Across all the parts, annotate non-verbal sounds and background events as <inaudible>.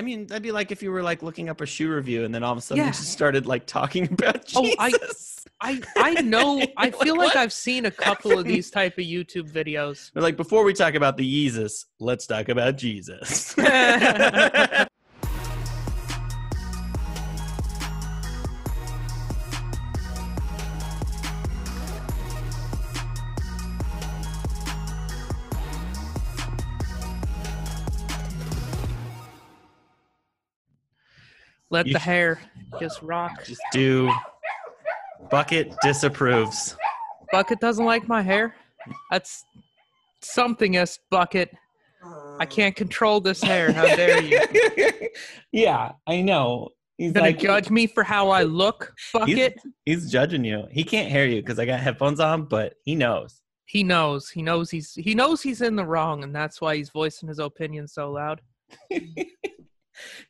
I mean, that'd be like if you were like looking up a shoe review and then all of a sudden Yeah. you just started like talking <laughs> about Jesus. Oh, I- I I know. <laughs> I feel like what? I've seen a couple of these type of YouTube videos. Like, before we talk about the Yeezus, let's talk about Jesus. <laughs> Let You the hair just rock. just do. Bucket disapproves. Bucket doesn't like my hair. That's something as Bucket. I can't control this hair. How dare you? <laughs> yeah, I know. He's Gonna like judge me for how I look, Bucket? he's judging you. He can't hear you because I got headphones on, but he knows. He knows. He knows he's he knows he's in the wrong, and that's why he's voicing his opinion so loud. <laughs>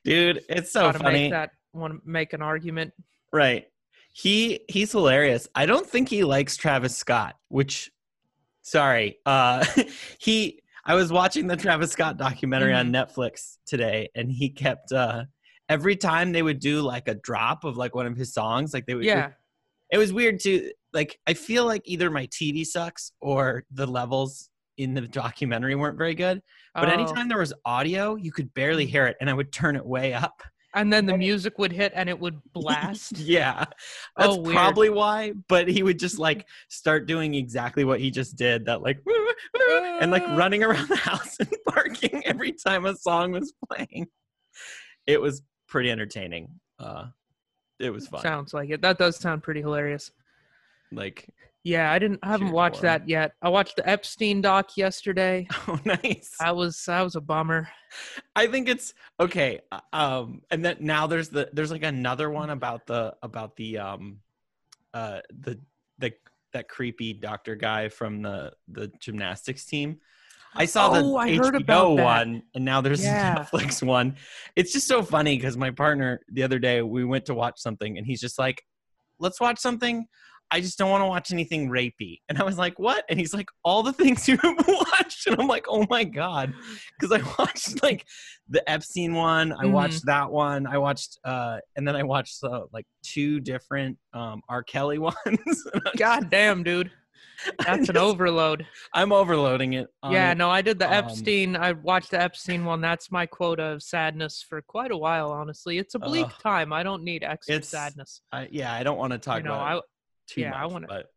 Dude, it's so Gotta funny. make that want to make an argument. Right. He he's hilarious. I don't think he likes Travis Scott, which sorry. Uh <laughs> he I was watching the Travis Scott documentary on Netflix today and he kept uh every time they would do like a drop of like one of his songs, like they would Yeah. it was weird too. Like I feel like either my TV sucks or the levels in the documentary weren't very good. But Oh. anytime there was audio, you could barely hear it and I would turn it way up. and then the music would hit and it would blast. <laughs> yeah. That's Oh, probably why. But he would just like start doing exactly what he just did that like and like running around <laughs> the house and barking every time a song was playing. It was pretty entertaining. Uh it was fun. Sounds like it. That does sound pretty hilarious. like Yeah, I didn't. I haven't watched that yet. I watched the Epstein doc yesterday. <laughs> oh nice. That was that was a bummer. I think it's okay. uh, Um, and then now there's the there's like another one about the about the um, uh, the the that creepy doctor guy from the the gymnastics team. I saw the Oh, I HBO heard about one, and now there's <laughs> Yeah. a Netflix one. It's just so funny because my partner the other day we went to watch something, and he's just like, "Let's watch something." I just don't want to watch anything rapey. And I was like, what? And he's like, all the things you have <laughs> watched. And I'm like, oh my God. Because I <laughs> watched like the Epstein one. I Mhm. watched that one. I watched, uh, and then I watched uh, like two different um, R. Kelly <laughs> ones. God damn, dude. That's an overload. I'm overloading it. yeah, it. no, I did the Um, Epstein. I watched the Epstein one. That's my quota of sadness for quite a while. Honestly, it's a bleak Ugh. time. I don't need extra sadness. I, yeah, I don't want to talk You know, about it I too yeah, I wanna- but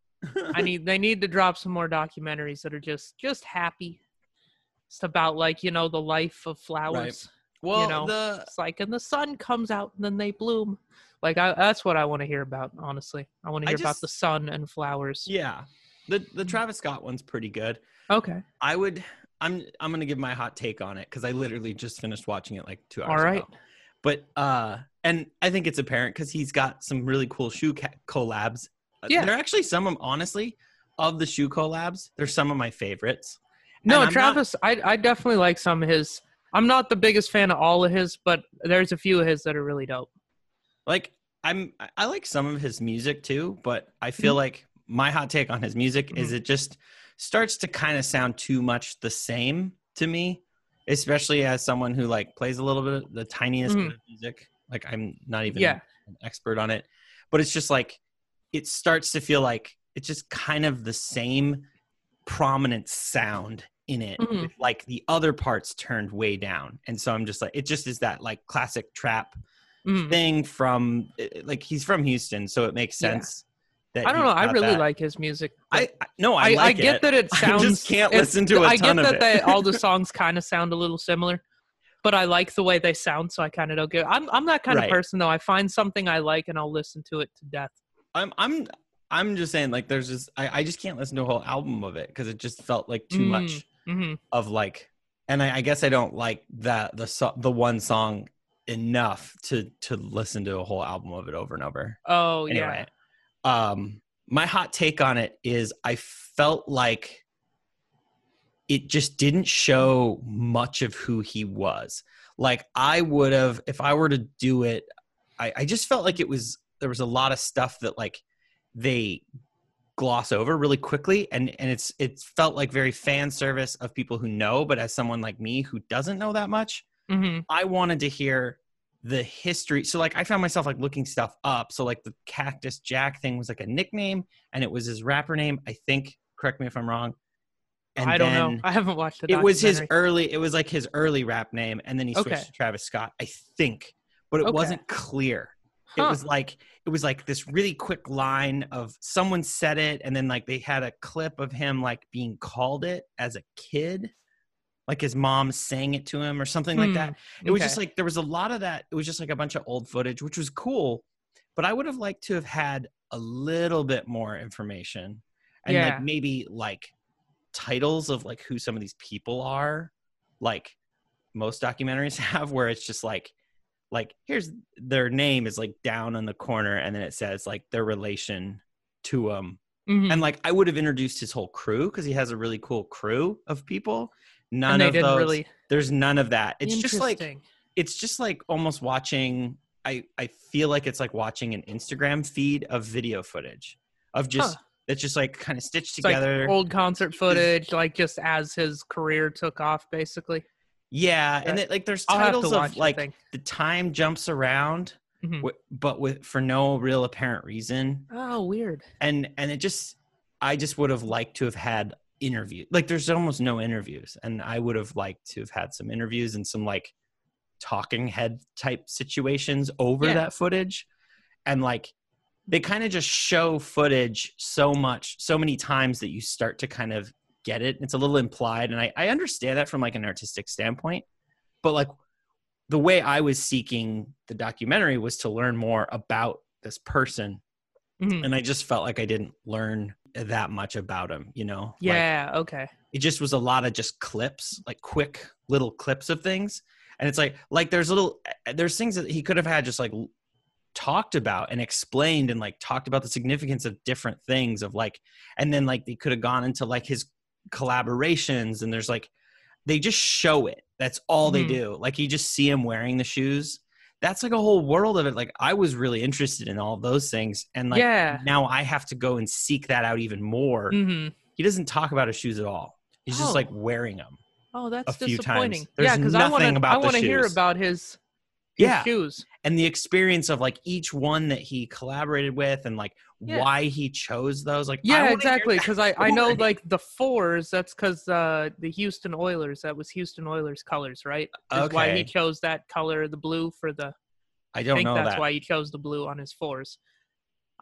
I <laughs> need they need to drop some more documentaries that are just just happy. It's about like you know the life of flowers. well, you know, the It's like and the sun comes out and then they bloom. Like I, that's what I want to hear about. Honestly, I want to hear about the sun and flowers. yeah, the the Travis Scott one's pretty good. Okay. I would. I'm. I'm gonna give my hot take on it because I literally just finished watching it like two hours ago. All right. ago. But uh, and I think it's apparent because he's got some really cool shoe ca- collabs. Yeah. they're actually some of honestly of the shoe collabs. They're some of my favorites. No, I'm not- Travis, I I definitely like some of his. I'm not the biggest fan of all of his, but there's a few of his that are really dope. Like I'm. I- like some of his music too, but I Mm-hmm. feel like my hot take on his music is it just starts to kind of sound too much the same to me, especially as someone who like plays a little bit of the tiniest Mhm. bit of music. Like I'm not even Yeah. an expert on it, but it's just like it starts to feel like it's just kind of the same prominent sound in it Mhm. with like the other parts turned way down and so i'm just like it just is that like classic trap Mhm. thing from eh, like he's from houston so it makes sense that I don't know. I really that. like his music. i no i, I, like I get it. that it sounds <laughs> I just can't listen to a I ton get of that it They, all the <laughs> songs kind of sound a little similar, but I like the way they sound, so I kind of don't get. I'm I'm that kind Right. of person though. I find something I like and I'll listen to it to death. I'm i'm i'm just saying like there's just i, I just can't listen to a whole album of it because it just felt like too Mm. much hmm of like and I, I guess I don't like that the so, the one song enough to to listen to a whole album of it over and over. Oh yeah. Anyway, um my hot take on it is I felt like it just didn't show much of who he was. Like I would have if I were to do it, I, I just felt like it was there was a lot of stuff that like they gloss over really quickly and and it's it felt like very fan service of people who know but as someone like me who doesn't know that much hmm I wanted to hear the history. So like I found myself like looking stuff up. So like the Cactus Jack thing was like a nickname and it was his rapper name, I think. Correct me if I'm wrong. And I don't know. I haven't watched the It was his early it was like his early rap name and then he switched Okay. to Travis Scott, I think. But it Okay. wasn't clear. It was like it was like this really quick line of someone said it and then like they had a clip of him like being called it as a kid. Like his mom saying it to him or something like that. Hmm, It was okay. just like there was a lot of that. It was just like a bunch of old footage, which was cool. But I would have liked to have had a little bit more information and Yeah. like maybe like titles of like who some of these people are, like most documentaries <laughs> have, where it's just like like here's their name is like down on the corner and then it says like their relation to him Mhm. and like I would have introduced his whole crew because he has a really cool crew of people. None of those. really. There's none of that. It's just like it's just like almost watching. I I feel like it's like watching an Instagram feed of video footage of just Huh. it's just like kind of stitched It's like together. old concert footage, like just as his career took off, basically. Yeah, and it, like there's I'll titles of like the time jumps around, Mhm. wi- but with for no real apparent reason. Oh, weird. and and it just i just would have liked to have had interview like there's almost no interviews and i would have liked to have had some interviews and some like talking head type situations over Yeah. that footage and like they kind of just show footage so much so many times that you start to kind of get it it's a little implied and i, I understand that from like an artistic standpoint but like the way i was seeking the documentary was to learn more about this person Mhm. and I just felt like I didn't learn that much about him, you know? Like, Yeah. okay. it just was a lot of just clips, like quick little clips of things. And it's like like there's little there's things that he could have had just like talked about and explained and like talked about the significance of different things of like and then like they could have gone into like his collaborations and there's like they just show it. That's all they Mhm. do. Like you just see him wearing the shoes. That's like a whole world of it. Like I was really interested in all those things and like yeah. now I have to go and seek that out even more. hmm He doesn't talk about his shoes at all. He's just Oh. like wearing them. Oh, that's disappointing. There's yeah, because I want to. about I want to hear about his, his Yeah. shoes. And the experience of like each one that he collaborated with and like Yeah. why he chose those. Like Yeah, exactly. Because I, I know like the fours. That's because uh, the Houston Oilers. That was Houston Oilers colors, right? Is why he chose that color, the blue for the. I I don't think know that's that. why he chose the blue on his fours.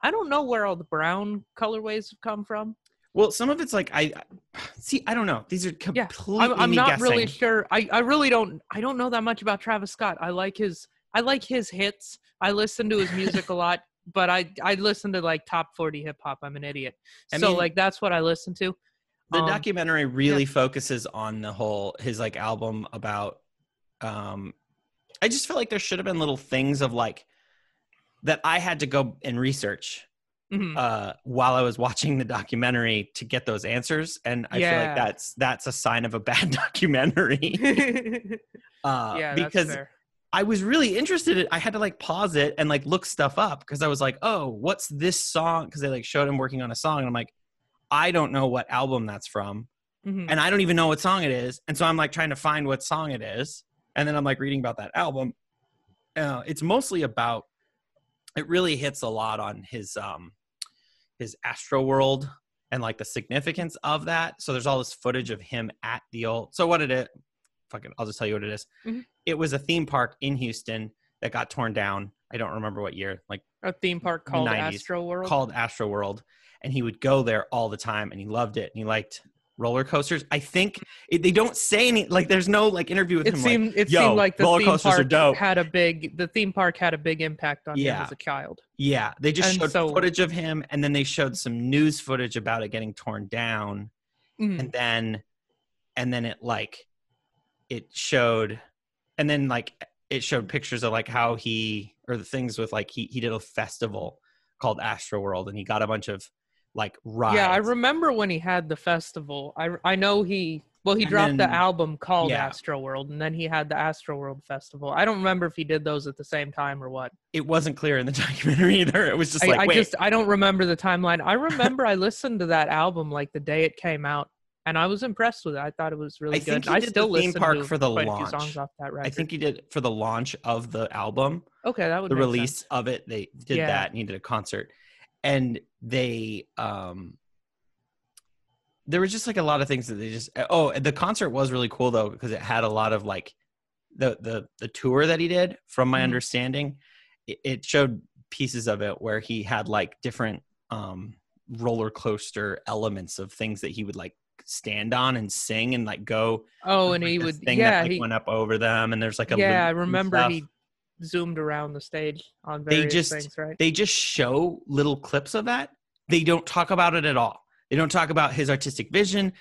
I don't know where all the brown colorways have come from. Well, some of it's like I I- <sighs> see. I don't know. These are Yeah, completely I'm, I'm not guessing. really sure. I, I really don't. I don't know that much about Travis Scott. I like his. I like his hits. I listen to his music a lot, but I I listen to like top forty hip hop. I'm an idiot. I so mean- like that's what I listen to. the Um, documentary really focuses on the whole his like album about um i just felt like there should have been little things of like that i had to go and research mhm. uh while i was watching the documentary to get those answers and i feel like that's that's a sign of a bad <laughs> documentary <laughs> uh yeah, that's because fair. I was really interested in I had to like pause it and like look stuff up because I was like, "Oh, what's this song?" because they like showed him working on a song and I'm like, "I don't know what album that's from." Mhm. And I don't even know what song it is. And so I'm like trying to find what song it is. And then I'm like reading about that album. Uh, it's mostly about it really hits a lot on his um his Astro World and like the significance of that. So there's all this footage of him at the old so what did it fucking I'll just tell you what it is. Mhm. It was a theme park in Houston that got torn down. I don't remember what year, like a theme park called 90s, Astro World. called Astro World, and he would go there all the time, and he loved it, and he liked roller coasters. I think it, they don't say any like. There's no like interview with it him. seemed it "Yo, seemed like the roller theme coasters are park dope." had a big the theme park had a big impact on him Yeah. as a child. yeah, they just and showed so- footage of him, and then they showed some news footage about it getting torn down, Mhm. and then, and then it like, it showed, and then like it showed pictures of like how he or the things with like he he did a festival called Astro World, and he got a bunch of like rides. Yeah, I remember when he had the festival. I I know he well he And dropped the album called yeah. Astro World and then he had the Astro World festival. I don't remember if he did those at the same time or what. it wasn't clear in the <laughs> documentary either. It was just I, like, I wait, just I don't remember the timeline. I remember I listened to that album like the day it came out and I was impressed with it. I thought it was really I think good. he I did the still theme listen park to for the launch. songs off that record. I think he did for the launch of the album, okay, that would the release sense. of it. They did Yeah. that, and he did a concert, and they um. There was just like a lot of things that they just oh the concert was really cool though because it had a lot of like the the the tour that he did from my Mhm. understanding it, it showed pieces of it where he had like different um roller coaster elements of things that he would like stand on and sing and like go Oh, and like, he would thing yeah that like he went up over them and there's like a yeah I remember he zoomed around the stage on They just- things, right? they just show little clips of that. They don't talk about it at all. They don't talk about his artistic vision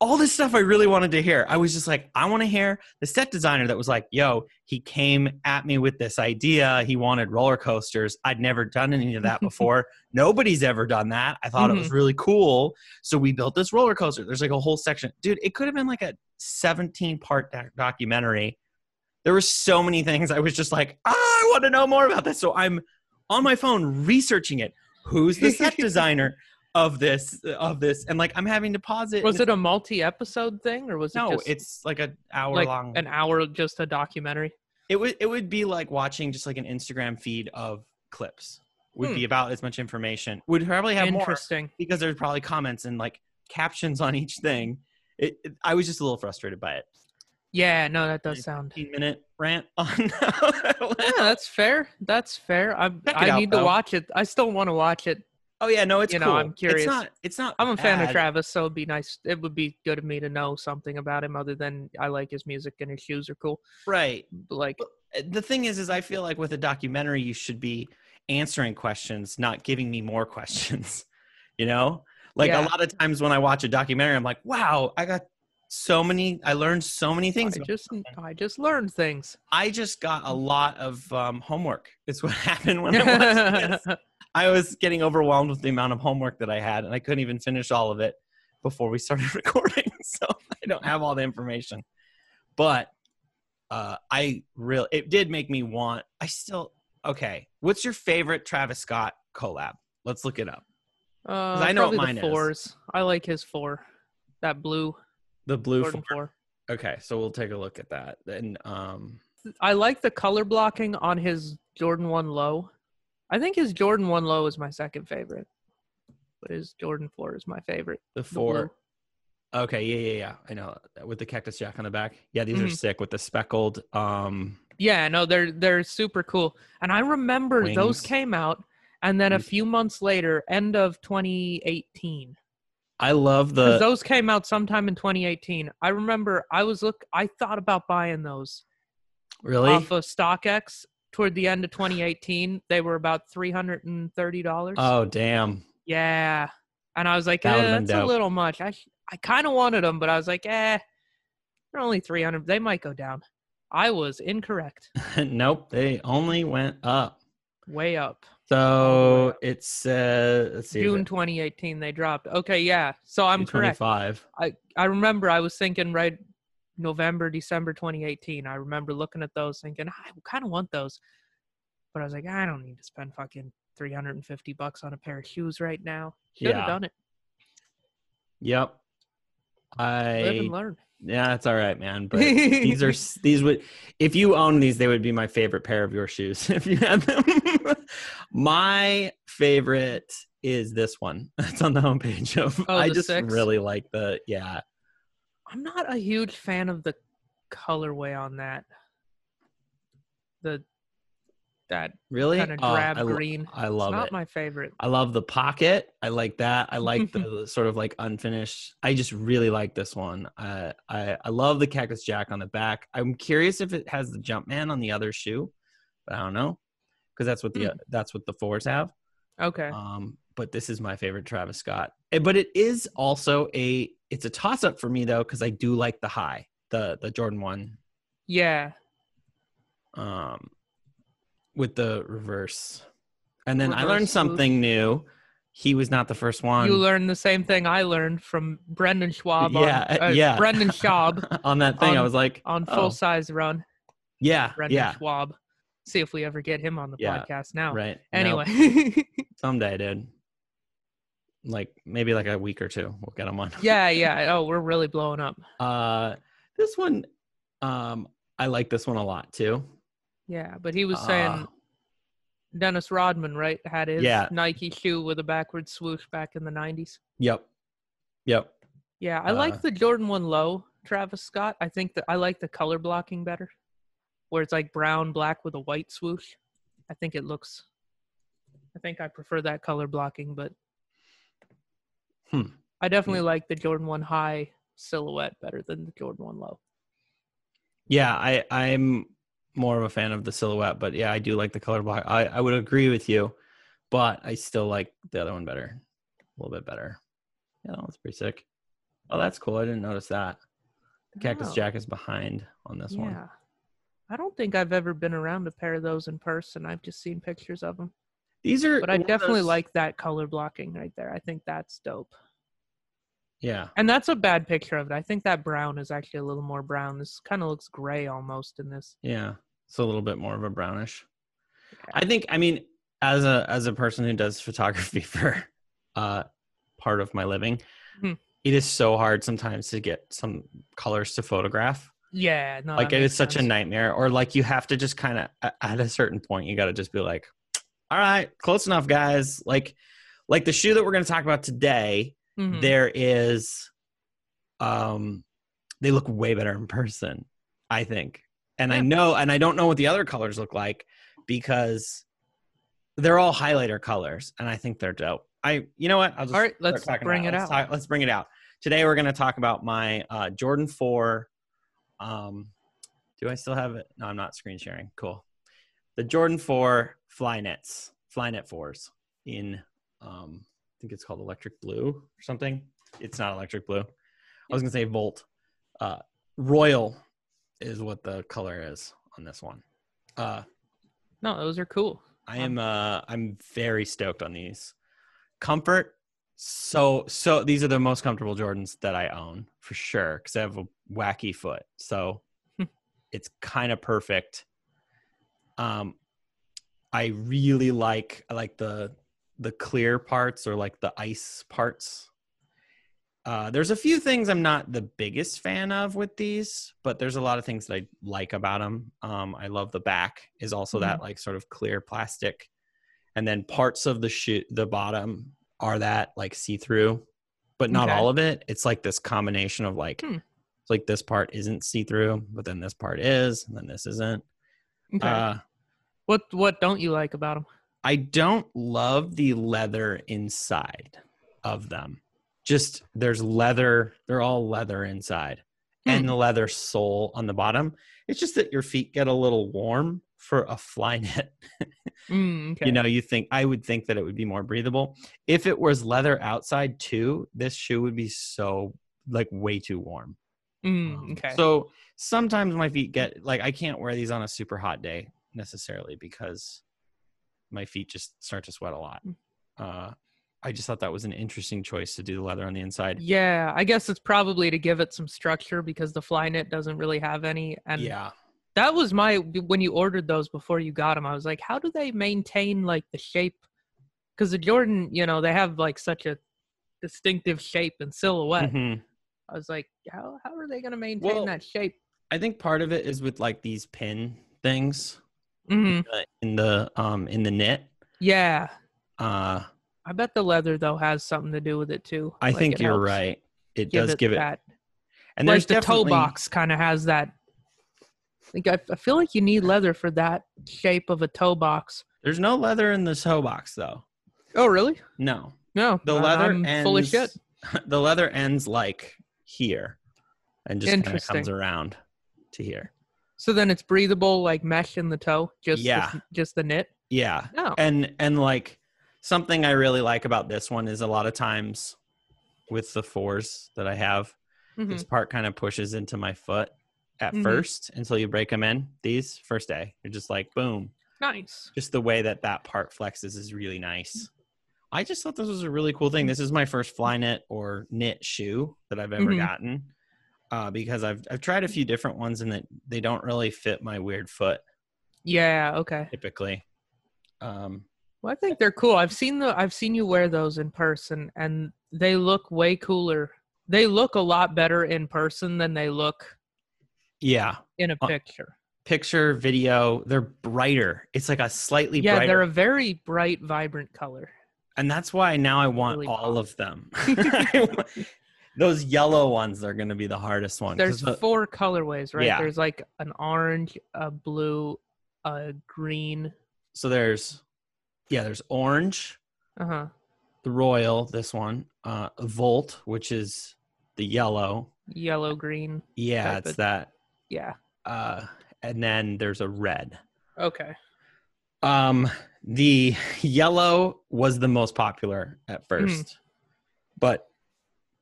all this stuff i really wanted to hear. I was just like i want to hear the set designer that was like yo he came at me with this idea. He wanted roller coasters. I'd never done any of that <laughs> before. Nobody's ever done that. I thought it was really cool. So we built this roller coaster. There's like a whole section. Dude it could have been like a 17 part doc- documentary. There were so many things. I was just like ah, i want to know more about this. So i'm on my phone researching it. Who's the set <laughs> designer of this of this and like i'm having to pause it was it a multi-episode thing or was no it just it's like an hour like long an hour just a documentary? it would it would be like watching just like an instagram feed of clips would Hmm. be about as much information would probably have more Interesting. because there's probably comments and like captions on each thing it, it- i was just a little frustrated by it Yeah, no, that does sound 15 minute rant <laughs> on Yeah, that's fair. That's fair. I I out, need though. to watch it. I still want to watch it. Oh yeah no it's You know, I'm curious. it's not it's not I'm a fan of. Travis, so it'd be nice. It would be good of me to know something about him other than I like his music and his shoes are cool. right But like, eh, the thing is is i feel like with a documentary you should be answering questions not giving me more <laughs> questions you know like Yeah. a lot of times when i watch a documentary i'm like wow i got so many i learned so many things I just I just learned things. i just got a lot of um, homework is what <laughs> happened when i watched this <laughs> i was getting overwhelmed with the amount of homework that i had and i couldn't even finish all of it before we started <laughs> recording so i don't have all the information but uh, I really it did make me want. I still okay. What's your favorite Travis Scott collab? Let's look it up. Uh, I know what mine the is. fours. I like his four. That blue The blue. Jordan four. four. Okay, so we'll take a look at that. And um, I like the color blocking on his Jordan One Low. I think his Jordan One Low is my second favorite, but his Jordan Four is my favorite. the The four. blue. okay, yeah, yeah, yeah. I know with the cactus jack on the back. Yeah, these are Mhm. sick with the speckled. Um, Yeah, no, they're they're super cool. And I remember those came out, and then a few months later, end of 2018, I love the. those came out sometime in 2018. I remember I was look, I thought about buying those really? off of StockX toward the end of 2018. They were about three hundred and thirty dollars. oh damn! Yeah, and I was like, eh, that's a little much. I I kind of wanted them, but I was like, eh, they're only 300. They might go down. I was incorrect. <laughs> nope, they only went up. Way up. So it's uh, let's see, June 2018 they dropped. Okay, yeah. So I'm correct. Five. I I remember I was thinking right November, December 2018. I remember looking at those thinking I kind of want those. But I was like, I don't need to spend fucking 350 bucks on a pair of shoes right now. Should have Yeah. done it. Yep. I Live and learn. yeah, it's all right, man. But these are <laughs> these would if you own these, they would be my favorite pair of your shoes <laughs> if you had them. <laughs> my favorite is this one. <laughs> It's on the homepage of. Oh, I just six? really like the yeah. I'm not a huge fan of the colorway on that. The that Really, kind of Oh, drab I, green. I love it's not it. my favorite. I love the pocket. I like that. I like the <laughs> sort of like unfinished. I just really like this one. I I, I love the cactus jack on the back. I'm curious if it has the jump man on the other shoe, but I don't know because that's what the Hmm. uh, that's what the fours have. Okay. Um, but this is my favorite Travis Scott. Eh, But it is also a it's a toss up for me though because I do like the high the the Jordan one yeah. um with the reverse. And then I learned Reverse something new. He was not the first one. You learned the same thing I learned from Brendan Schaub. Yeah, on, uh, yeah. Brendan Schaub <laughs> on that thing. I was like, on oh, full size run. yeah, Brendan yeah, Schaub. See if we ever get him on the Yeah, podcast now. right. Anyway, Nope, <laughs> someday, dude. like maybe like a week or two. We'll get him on. Yeah, <laughs> yeah. Oh, we're really blowing up. Uh, this one, um, I like this one a lot too. Yeah, but he was saying Uh, Dennis Rodman, right, had his Yeah. Nike shoe with a backward swoosh back in the '90s. Yep. Yep. Yeah, I Uh, like the Jordan One Low, Travis Scott. I think that I like the color blocking better, where it's like brown, black with a white swoosh. I think it looks. I think I prefer that color blocking, but Hmm. I definitely like the Jordan One High silhouette better than the Jordan One Low. Yeah, I I'm more of a fan of the silhouette, but yeah, I do like the color block. I I would agree with you, but I still like the other one better, a little bit better. Yeah, that one's pretty sick. Oh, that's cool. I didn't notice that. Cactus Oh, Jack is behind on this yeah. one. I don't think I've ever been around a pair of those in person. I've just seen pictures of them. These are, But I definitely those- like that color blocking right there. I think that's dope. Yeah, And that's a bad picture of it. I think that brown is actually a little more brown. This kind of looks gray almost in this. yeah. It's a little bit more of a brownish. I think. I mean, as a as a person who does <laughs> photography for uh part of my living, Mhm. it is so hard sometimes to get some colors to photograph. Yeah, no, like it makes such a nightmare or like you have to just kind of at a certain point you got to just be like all right close enough guys. Like like the shoe that we're going to talk about today Mhm. there is um they look way better in person i think. And i know and i don't know what the other colors look like because they're all highlighter colors and i think they're dope. I you know what? I'll just All right, let's bring it let's out. talk- let's bring it out. Today we're going to talk about my uh jordan 4 um do i still have it? No i'm not screen sharing. Cool. The jordan 4 Flyknits Flyknit 4s in um i think it's called electric blue or something. It's not electric blue. I was going to say volt. Uh royal is what the color is on this one. Uh No, those are cool. I am uh I'm very stoked on these. Comfort so so these are the most comfortable Jordans that I own for sure cuz I have a wacky foot. So it's kind of perfect. Um I really like I like the the clear parts or like the ice parts. Uh, there's a few things I'm not the biggest fan of with these, but there's a lot of things that I like about them. Um, I love the back is also that like sort of clear plastic, and then parts of the shoe, the bottom are that like see through, but not Okay. all of it. It's like this combination of like, Hmm. Like this part isn't see through, but then this part is, and then this isn't. Okay. Uh, what what don't you like about them? I don't love the leather inside of them. Just there's leather, they're all leather inside, Hmm. and the leather sole on the bottom. It's just that your feet get a little warm for a Flyknit. <laughs> Mm, okay. You know, you think I would think that it would be more breathable. If it was leather outside too, this shoe would be so like way too warm. Mm, Um, okay. So sometimes my feet get like I can't wear these on a super hot day necessarily because my feet just start to sweat a lot. Mm. Uh, I just thought that was an interesting choice to do the leather on the inside. yeah, I guess it's probably to give it some structure because the Flyknit doesn't really have any. And yeah, that was my when you ordered those before you got them. I was like, how do they maintain like the shape? Because the Jordan, you know, they have like such a distinctive shape and silhouette. Mhm. I was like, how how are they going to maintain Well, that shape? I think part of it is with like these pin things hmm uh, in the um in the knit. Yeah, Uh, I bet the leather though has something to do with it too. I Like, think you're right. It Give does it give it, that. and like there's the toe box kind of has that. I think I, I feel like you need leather for that shape of a toe box. There's no leather in the toe box though. Oh, really? No, No, the leather I'm ends full of shit. <laughs> the leather ends like here and just kind of comes around to here So then it's breathable, like mesh in the toe. Just the- Yeah. just the knit. yeah No. and and like something i really like about this one is a lot of times with the fours that i have Mhm. this part kind of pushes into my foot at Mhm. first until you break them in these first day you're just like boom Nice. just the way that that part flexes is really nice i just thought this was a really cool thing this is my first Flyknit or knit shoe that i've ever Mhm. gotten uh, because I've, I've tried a few different ones and that they don't really fit my weird foot Yeah. Okay. typically um, Well, I think they're cool. I've seen the I've seen you wear those in person and they look way cooler. They look a lot better in person than they look Yeah. in a Uh, picture. Picture, video, they're brighter. It's like a slightly Yeah, brighter. they're a very bright, vibrant color. And that's why now I want Really all of them. <laughs> Those yellow ones are going to be the hardest one. 'cause There's the- four colorways, right? Yeah. There's like an orange, a blue, a green. so there's, yeah, there's orange, Uh huh. the royal, this one, uh, Volt, which is the yellow. Yellow, green. Yeah, it's of- that. Yeah. Uh, and then there's a red. Okay. Um, the yellow was the most popular at 1st but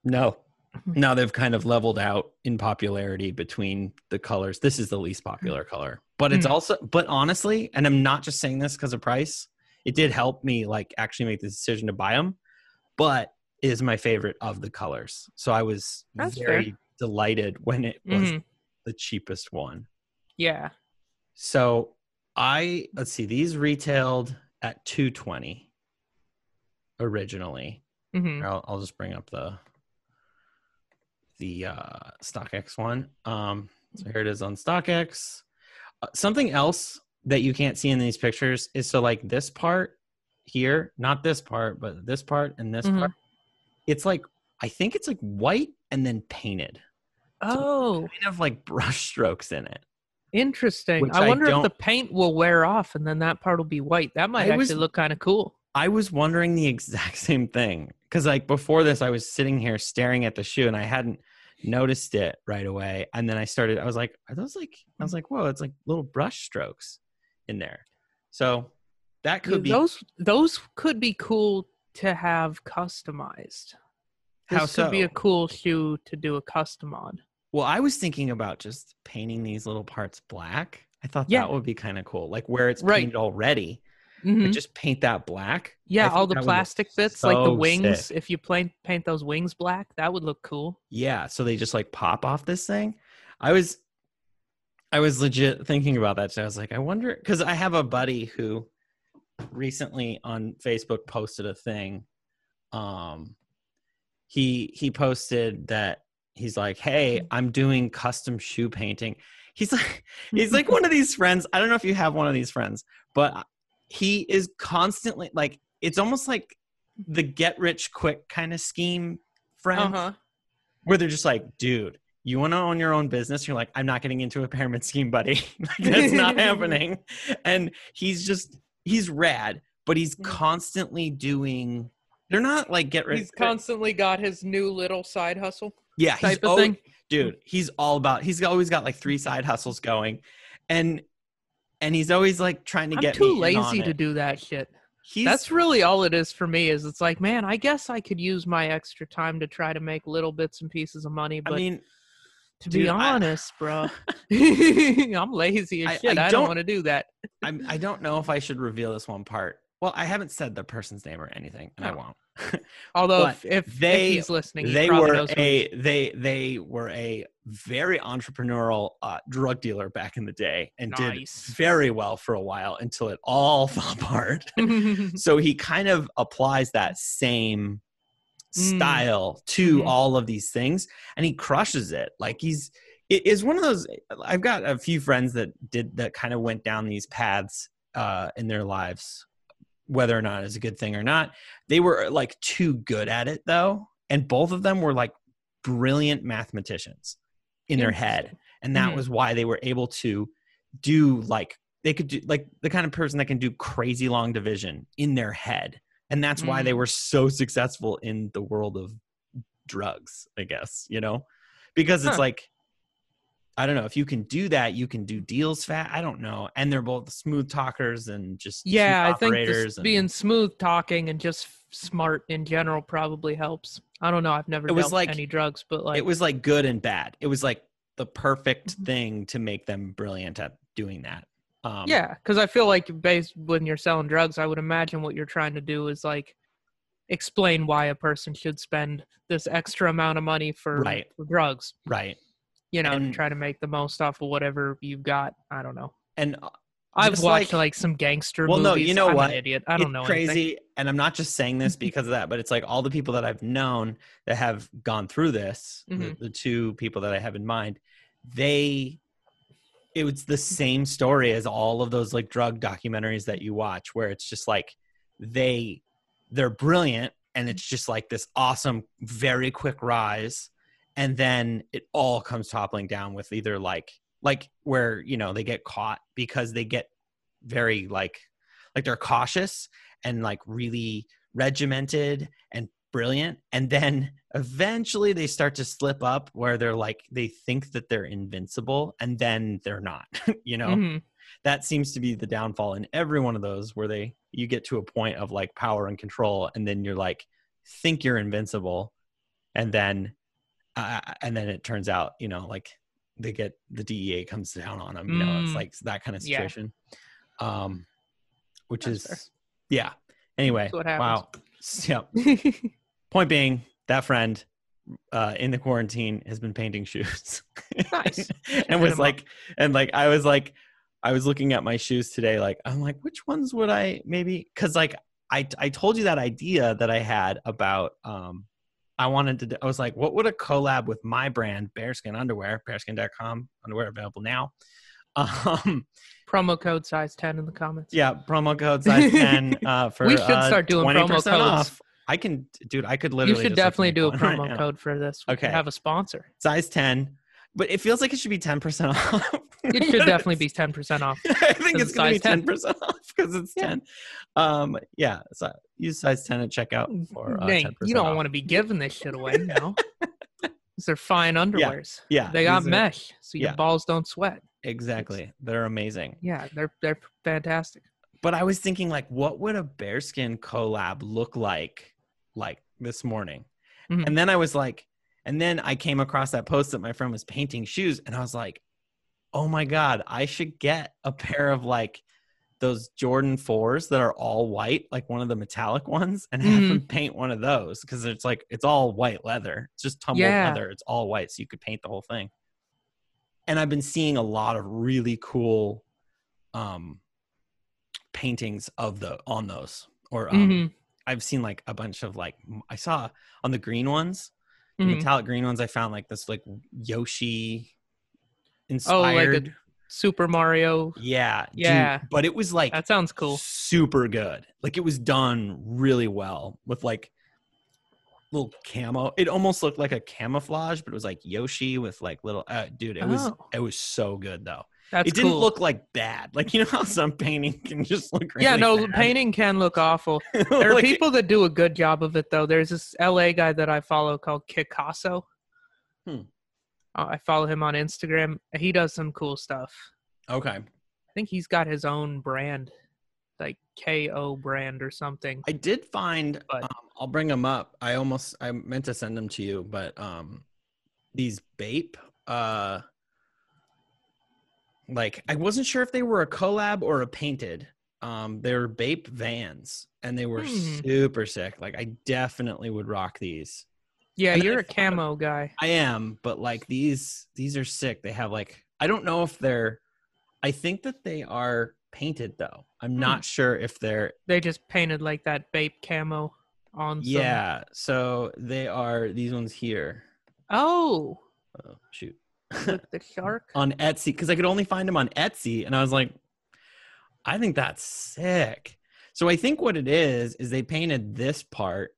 no, Mhm. now they've kind of leveled out in popularity between the colors. This is the least popular color, but it's Mhm. also, but honestly, and I'm not just saying this because of price. It did help me like actually make the decision to buy them, but it is my favorite of the colors. So I was That's very delighted when it was Mhm. the cheapest one. Yeah. So I let's see, these retailed at 220 originally. hmm I'll, I'll just bring up the the uh StockX one. Um so here it is on StockX. Uh, something else that you can't see in these pictures is so like this part here, not this part, but this part and this Mhm. part. It's like I think it's like white and then painted. Oh, Kind of like <laughs> brush strokes in it. Interesting. I I wonder if the paint will wear off and then that part will be white. That might I was- actually look kind of cool. I was wondering the exact <laughs> same thing because, like, before this, I was sitting here staring at the shoe and I hadn't noticed it right away. And then I started, I was like, are those like, I was like, whoa, it's like little brush strokes in there. So that could be those those could be cool to have customized. This how could be a cool shoe to do a custom on. Well, I was thinking about just painting these little parts black. I thought Yeah. that would be kind of cool, like where it's Right. painted already. Mhm. But just paint that black. Yeah, all the that would look plastic bits, like the wings. sick. If you paint paint those wings black, that would look cool. Yeah, so they just like pop off this thing. I was I was legit thinking about that. So I was like, I wonder because I have a buddy who recently on Facebook posted a thing. Um he he posted that he's like, Hey, I'm doing custom shoe painting. He's like <laughs> he's like <laughs> one of these friends. I don't know if you have one of these friends, but he is constantly like it's almost like the get rich quick kind of scheme friend Uh huh. where they're just like, dude, you want to own your own business? You're like, I'm not getting into a pyramid scheme, buddy. <laughs> like, that's not happening. And he's just, he's rad, but he's Mhm. constantly doing. They're not like get rich. He's constantly got his new little side hustle yeah, he's type of al- thing. dude. He's all about. He's always got like three side hustles going, and and he's always like trying to I'm get too me in on lazy to it. do that shit. He's That's really all it is for me. Is it's like, man, I guess I could use my extra time to try to make little bits and pieces of money, but I mean, to be dude, I- honest, bro, <laughs> <laughs> I'm lazy as I- shit. I I, don't- don't want to do that. I'm, I don't know if I should reveal this one part. Well, I haven't said the person's name or anything, and I Oh. won't. <laughs> <laughs> Although if, if, if they- he's listening, he they were knows who he a they they were a very entrepreneurial uh, drug dealer back in the day and Nice. did very well for a while until it all <laughs> fell apart. so he kind of applies that same Mm. style to Mhm. all of these things and he crushes it like he's it is one of those i've got a few friends that did that kind of went down these paths uh in their lives whether or not it's a good thing or not they were like too good at it though and both of them were like brilliant mathematicians in their head and that Mhm. was why they were able to do like they could do like the kind of person that can do crazy long division in their head and that's why they Mm. were so successful in the world of drugs i guess you know because it's Huh. like i don't know if you can do that you can do deals fat i don't know and they're both smooth talkers and just Yeah, I think operators and- being smooth talking and just smart in general probably helps. I don't know. I've never It was dealt like- any drugs, but like it was like good and bad it was like the perfect Mhm. thing to make them brilliant at doing that um yeah, because I feel like based when you're selling drugs, I would imagine what you're trying to do is like explain why a person should spend this extra amount of money for, Right. for drugs. right You know, And- try to make the most off of whatever you've got. I don't know. and I've watched like- like, some gangster Well, no, you know I'm what? An idiot. I don't it's know crazy anything. and i'm not just saying this <laughs> because of that but it's like all the people that i've known that have gone through this the, Mhm. the two people that i have in mind they it was the same story as all of those like drug documentaries that you watch where it's just like they they're brilliant and it's just like this awesome very quick rise and then it all comes toppling down with either like like where you know they get caught because they get very like like they're cautious and like really regimented and brilliant and then eventually they start to slip up where they're like they think that they're invincible and then they're not <laughs> you know Mhm. that seems to be the downfall in every one of those where they you get to a point of like power and control and then you're like think you're invincible and then uh, and then it turns out you know like they get the DEA comes down on them you know it's Mm. like that kind of Yeah. situation um which That's is fair. yeah anyway wow yeah <laughs> point being that friend uh in the quarantine has been painting shoes <laughs> Nice. and was him up. like and like i was like i was looking at my shoes today like i'm like which ones would i maybe because like i i told you that idea that i had about um i wanted to do- i was like what would a collab with my brand bearskin underwear bearskin.com underwear available now <laughs> um promo code size 10 in the comments. yeah promo code size 10 <laughs> uh for We should uh, start doing promo codes. off i can dude i could literally. You should like, definitely do a one right promo now. code for this. We Okay. have a sponsor. size 10 but it feels like it should be 10% off <laughs> It should definitely be 10% off. I think it's going to be size 10. 10% off because it's Yeah. 10. Um, yeah, so use size 10 at checkout for uh, Dang, 10% you don't off. want to be giving this shit away, no. <laughs> These are fine underwears. Yeah, yeah They got are- mesh, so your yeah. balls don't sweat. Exactly. They're amazing. Yeah, they're they're fantastic. But I was thinking like what would a bearskin collab look like like this morning? Mhm. And then I was like and then I came across that post that my friend was painting shoes and I was like, "Oh my god, I should get a pair of like those Jordan 4s that are all white, like one of the metallic ones, and have Mhm. him paint one of those because it's like it's all white leather. It's just tumbled Yeah. leather. It's all white, so you could paint the whole thing. And I've been seeing a lot of really cool um paintings of the on those. Or um Mhm, I've seen like a bunch of like I saw on the green ones, the mhm. metallic green ones. I found like this like Yoshi Oh, inspired. like a Super Mario. yeah, dude, Yeah. but it was like That sounds cool. super good. Like it was done really well with like little camo. It almost looked like a camouflage, but it was like Yoshi with like little. Uh, dude, it was Oh. it was so good though. That's it didn't cool. look like bad. Like you know how some painting can just look. Really yeah, no, bad? painting can look awful. <laughs> There are Like, people that do a good job of it though. There's this LA guy that I follow called Kikasso. Hmm. Uh, I follow him on Instagram. He does some cool stuff. Okay, I think he's got his own brand, like KO brand or something. I did find. But- um, I'll bring them up. I almost I meant to send them to you, but um, these Bape. Uh, like I wasn't sure if they were a collab or a painted. Um, they were Bape Vans, and they were Hmm. super sick. Like I definitely would rock these. Yeah, And you're a camo guy. I am, but like these these are sick. They have like I don't know if they're I think that they are painted though. I'm Hmm. not sure if they're They just painted like that Bape camo on. Some... yeah. So they are these ones here. Oh, Oh shoot. with the <laughs> shark. on Etsy because I could only find them on Etsy, and I was like, I think that's sick. So I think what it is is they painted this part,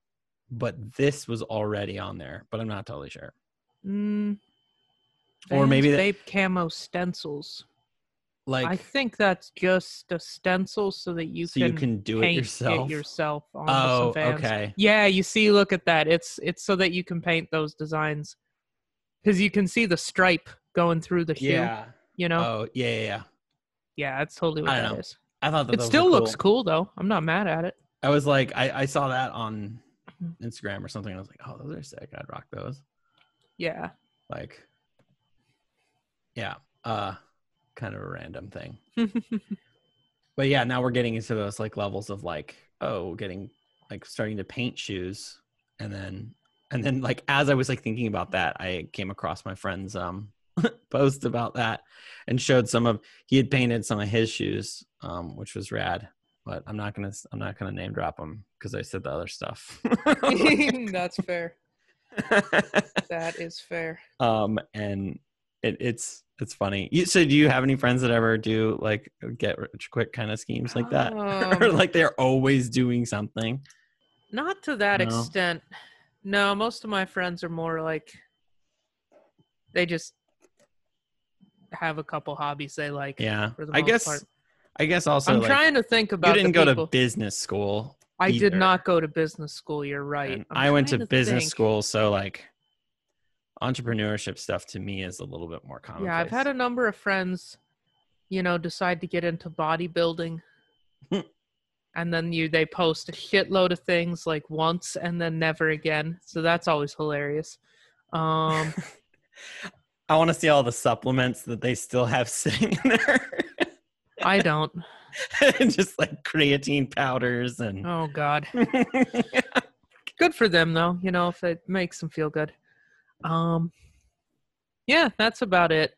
but this was already on there, but I'm not totally sure. Mm, Or maybe that- camo stencils. Like I think that's just a stencil so that you so can you can do it yourself. it yourself oh, okay. Yeah, you see, look at that. It's it's so that you can paint those designs because you can see the stripe going through the shoe. Yeah. You know. Oh, yeah, yeah, yeah. yeah, that's totally what I that don't is. I thought that It still looks cool. cool though. I'm not mad at it. I was like, I, I saw that on. Instagram or something. I was like, oh, those are sick. I'd rock those. Yeah. Like, yeah, uh, kind of a random thing. <laughs> but yeah, now we're getting into those like levels of like, oh, getting like starting to paint shoes, and then and then like as I was like thinking about that, I came across my friend's um <laughs> post about that and showed some of he had painted some of his shoes, um, which was rad. But I'm not gonna I'm not gonna name drop them because I said the other stuff. <laughs> <laughs> That's fair. <laughs> That is fair. um, and it, it's it's funny. You so do you have any friends that ever do like get rich quick kind of schemes like that, or Um, like they're always doing something? Not to that No? extent. No, most of my friends are more like they just have a couple hobbies they like. Yeah, for the I guess. part. I guess also I'm like, trying to think about you didn't go to business school. I did not go to business school. You're right. I'm went to trying business think. school, so like entrepreneurship stuff to me is a little bit more common. Yeah, I've had a number of friends, you know, decide to get into bodybuilding. Hmm. and then you they post a shitload of things like once and then never again. So that's always hilarious. Um <laughs> I want to see all the supplements that they still have <laughs> sitting in there. I don't. <laughs> Just like creatine powders and Oh god. <laughs> Good for them though, you know, if it makes them feel good. Um Yeah, that's about it.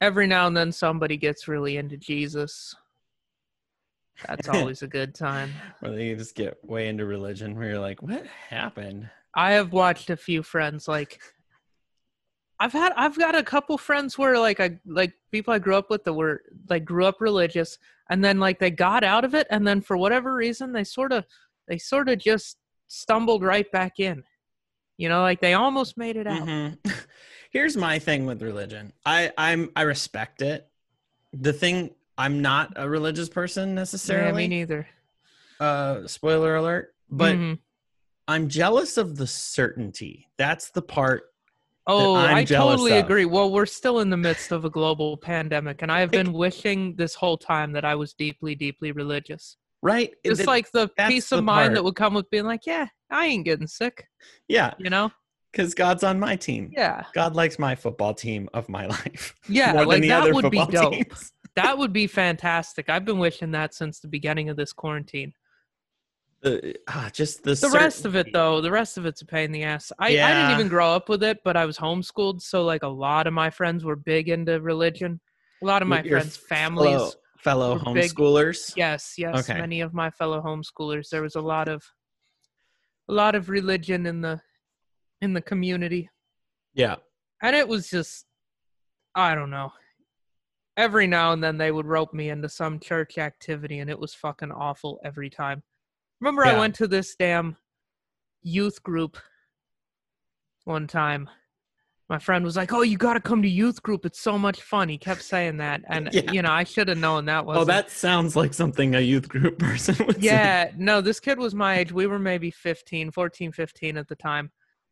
Every now and then somebody gets really into Jesus. That's <laughs> always a good time. Or they just get way into religion where you're like, what happened? I have watched a few friends like I've had I've got a couple friends where like I like people I grew up with that were like grew up religious and then like they got out of it and then for whatever reason they sort of they sort of just stumbled right back in. You know, like they almost made it out. Mhm. <laughs> Here's my thing with religion. I I'm I respect it. The thing I'm not a religious person necessarily. Yeah, me neither. uh spoiler alert, but Mhm. I'm jealous of the certainty. That's the part. Oh, I totally of. agree. Well, we're still in the midst of a global pandemic, and I have been wishing this whole time that I was deeply, deeply religious. Right? It's like the peace the of mind part. that would come with being like, yeah, I ain't getting sick. yeah, You know? because God's on my team. Yeah. God likes my football team of my <laughs> life. Yeah, more like the that would be dope. That would be fantastic. I've been wishing that since the beginning of this quarantine. The, ah, just the The rest of it, though, the rest of it's a pain in the ass. I, I didn't even grow up with it, but I was homeschooled. So, like, a lot of my friends were big into religion. A lot of my your friends' families. fellow, fellow were big- homeschoolers. Yes, yes. Okay. Many of my fellow homeschoolers. There was a lot of, a lot of religion in the, in the community. Yeah. and it was just i don't know every now and then they would rope me into some church activity and it was fucking awful every time remember i went to this damn youth group one time my friend was like oh you got to come to youth group it's so much fun he kept saying that and <laughs> Yeah. you know i should have known that was Oh, that sounds like something a youth group <laughs> person would say. yeah no this kid was my age we were maybe 15 14 15 at the time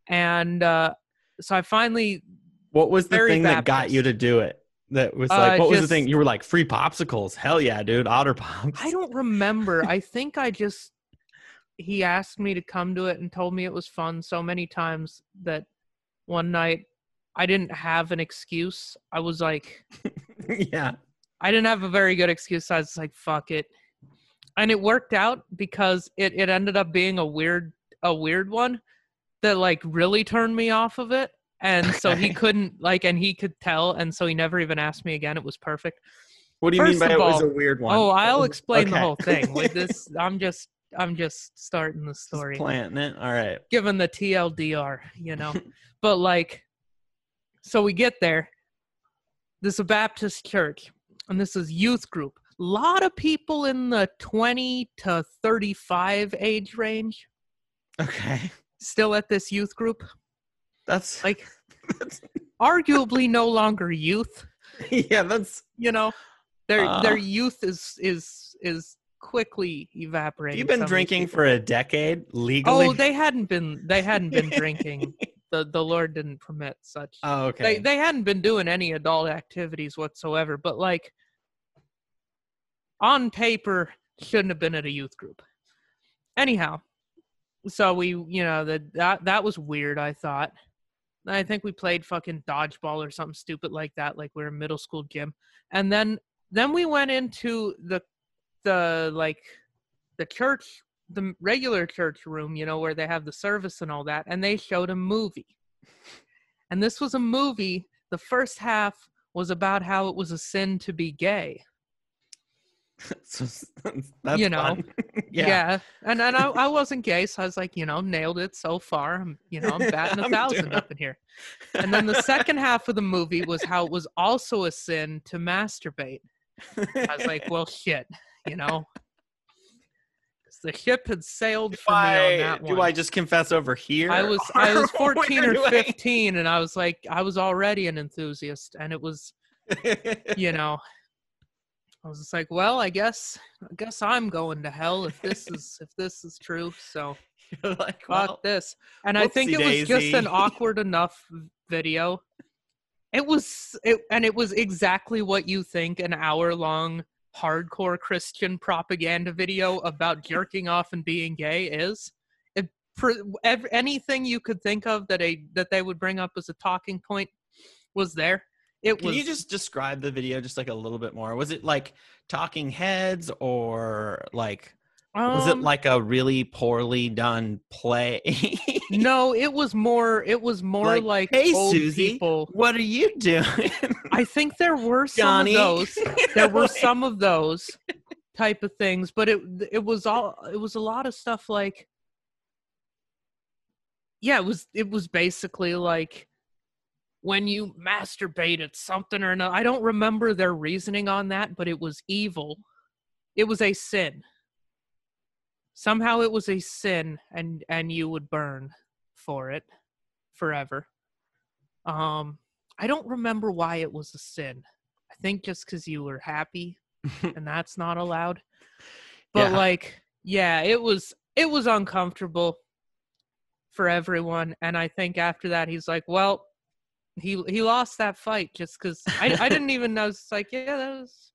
and uh so i finally What was the thing that got you to do it? That was Uh, like, what was the thing? You were like, free popsicles. Hell yeah, dude. Otter pops. I don't remember. I think I just he asked me to come to it and told me it was fun so many times that one night I didn't have an excuse. I was like <laughs> yeah. I didn't have a very good excuse. I was like fuck it. And it worked out because it it ended up being a weird a weird one that like really turned me off of it. And so he <laughs> couldn't like and he could tell and so he never even asked me again. It was perfect. What do you mean by it was a weird one? Oh, I'll <laughs> explain the whole thing. With this I'm just I'm just starting the Just story. planting it. All right. given the TLDR, you know. <laughs> but like, so we get there. This is a Baptist church, and this is youth group. A lot of people in the 20 to 35 age range Okay. still at this youth group. That's Like, <laughs> that's arguably no longer youth. <laughs> yeah, that's You know, their Uh. their youth is is is quickly evaporating. you've been some of these drinking for a decade legally. Oh, they hadn't been they hadn't been <laughs> drinking. The the Lord didn't permit such. Oh, okay. they they hadn't been doing any adult activities whatsoever but like on paper shouldn't have been at a youth group anyhow so we you know that that that was weird i thought i think we played fucking dodgeball or something stupid like that like we are in middle school gym and then then we went into the the like the church the regular church room you know where they have the service and all that and they showed a movie And this was a movie. The first half was about how it was a sin to be gay. <laughs> So, that's You know, <laughs> yeah. Yeah. And and I, I wasn't gay, so I was like, you know, nailed it so far. I'm you know, I'm <laughs> batting a thousand up in here. And then the second half of the movie was how it was also a sin to masturbate. I was like, well shit, you know. the ship had sailed do for me on I, that one. do I just confess over here? I was <laughs> I was 14 or 15 and I was like I was already an enthusiast and it was <laughs> you know I was just like well I guess I guess I'm going to hell if this is <laughs> if this is true so You're like, well, this and I think it was just an awkward enough video it was it and it was exactly what you think an hour long hardcore Christian propaganda video about jerking off and being gay is it for anything you could think of that a that they would bring up as a talking point was there it Can was you just describe the video just like a little bit more? Was it like talking heads or like was it um, like a really poorly done play? <laughs> no it was more it was more Like, like, "Hey, Susie, people what are you doing? i think there were <laughs> some Johnny. of those there were <laughs> some of those type of things but it it was all it was a lot of stuff like yeah it was it was basically like when you masturbate it's something or another i don't remember their reasoning on that but it was evil it was a sin somehow it was a sin and and you would burn for it forever. Um i don't remember why it was a sin. I think just because you were happy <laughs> and that's not allowed. But Yeah. like yeah it was it was uncomfortable for everyone. And i think after that he's like well he he lost that fight just because I, I <laughs> didn't even know. It's like yeah that was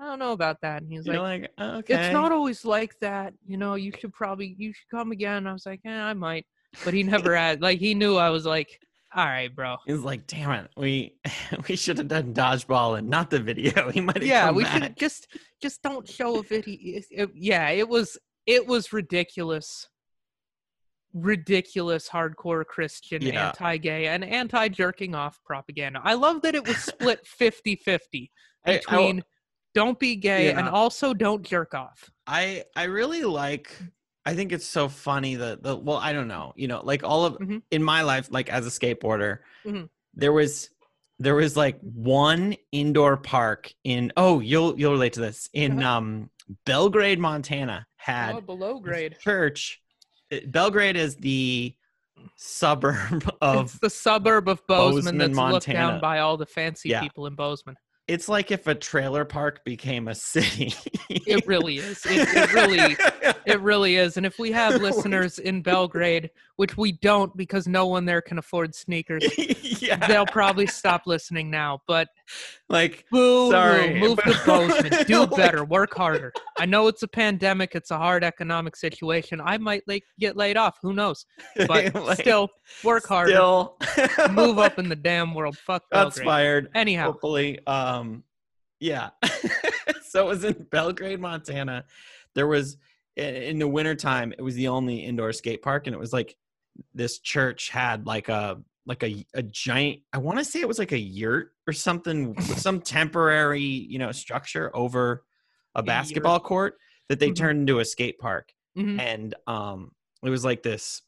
i don't know about that and he's You're like like, oh, okay. it's not always like that you know you should probably you should come again i was like yeah i might but he never had like he knew i was like all right bro He's like, damn it, we <laughs> we should have done dodgeball and not the video. <laughs> He might have yeah we should just just don't show a video it- it- yeah it was it was ridiculous ridiculous hardcore christian Yeah. anti-gay and anti-jerking off propaganda i love that it was split <laughs> 50-50 I- I- between don't be gay and also don't jerk off I I really like I think it's so funny that the well I don't know you know like all of Mhm. in my life like as a skateboarder Mhm. there was there was like one indoor park in oh you'll you'll relate to this in Uh-huh. um Belgrade Montana had oh, below grade church Belgrade is the suburb <laughs> of it's the suburb of bozeman, Bozeman, that's looked down by all the fancy Yeah. people in bozeman it's like if a trailer park became a city. It really is. It, it really It really is. And if we have <laughs> listeners in Belgrade, which we don't because no one there can afford sneakers, <laughs> yeah they'll probably stop listening now. But like boo, Sorry, move to <laughs> but- Bozeman. <laughs> Do better. Work harder. I know it's a pandemic. It's a hard economic situation. I might like get laid off. Who knows? But like, still, work harder. still Move up in the damn world. Fuck Shots Belgrade. fired. Anyhow, Hopefully, um, yeah. so it was in Belgrade, Montana. There was in the wintertime, it was the only indoor skate park, and it was like this church had like a like a a giant. I want to say it was like a yurt or something, <laughs> some temporary you know structure over a basketball court that they Mhm. turned into a skate park Mhm. and um it was like this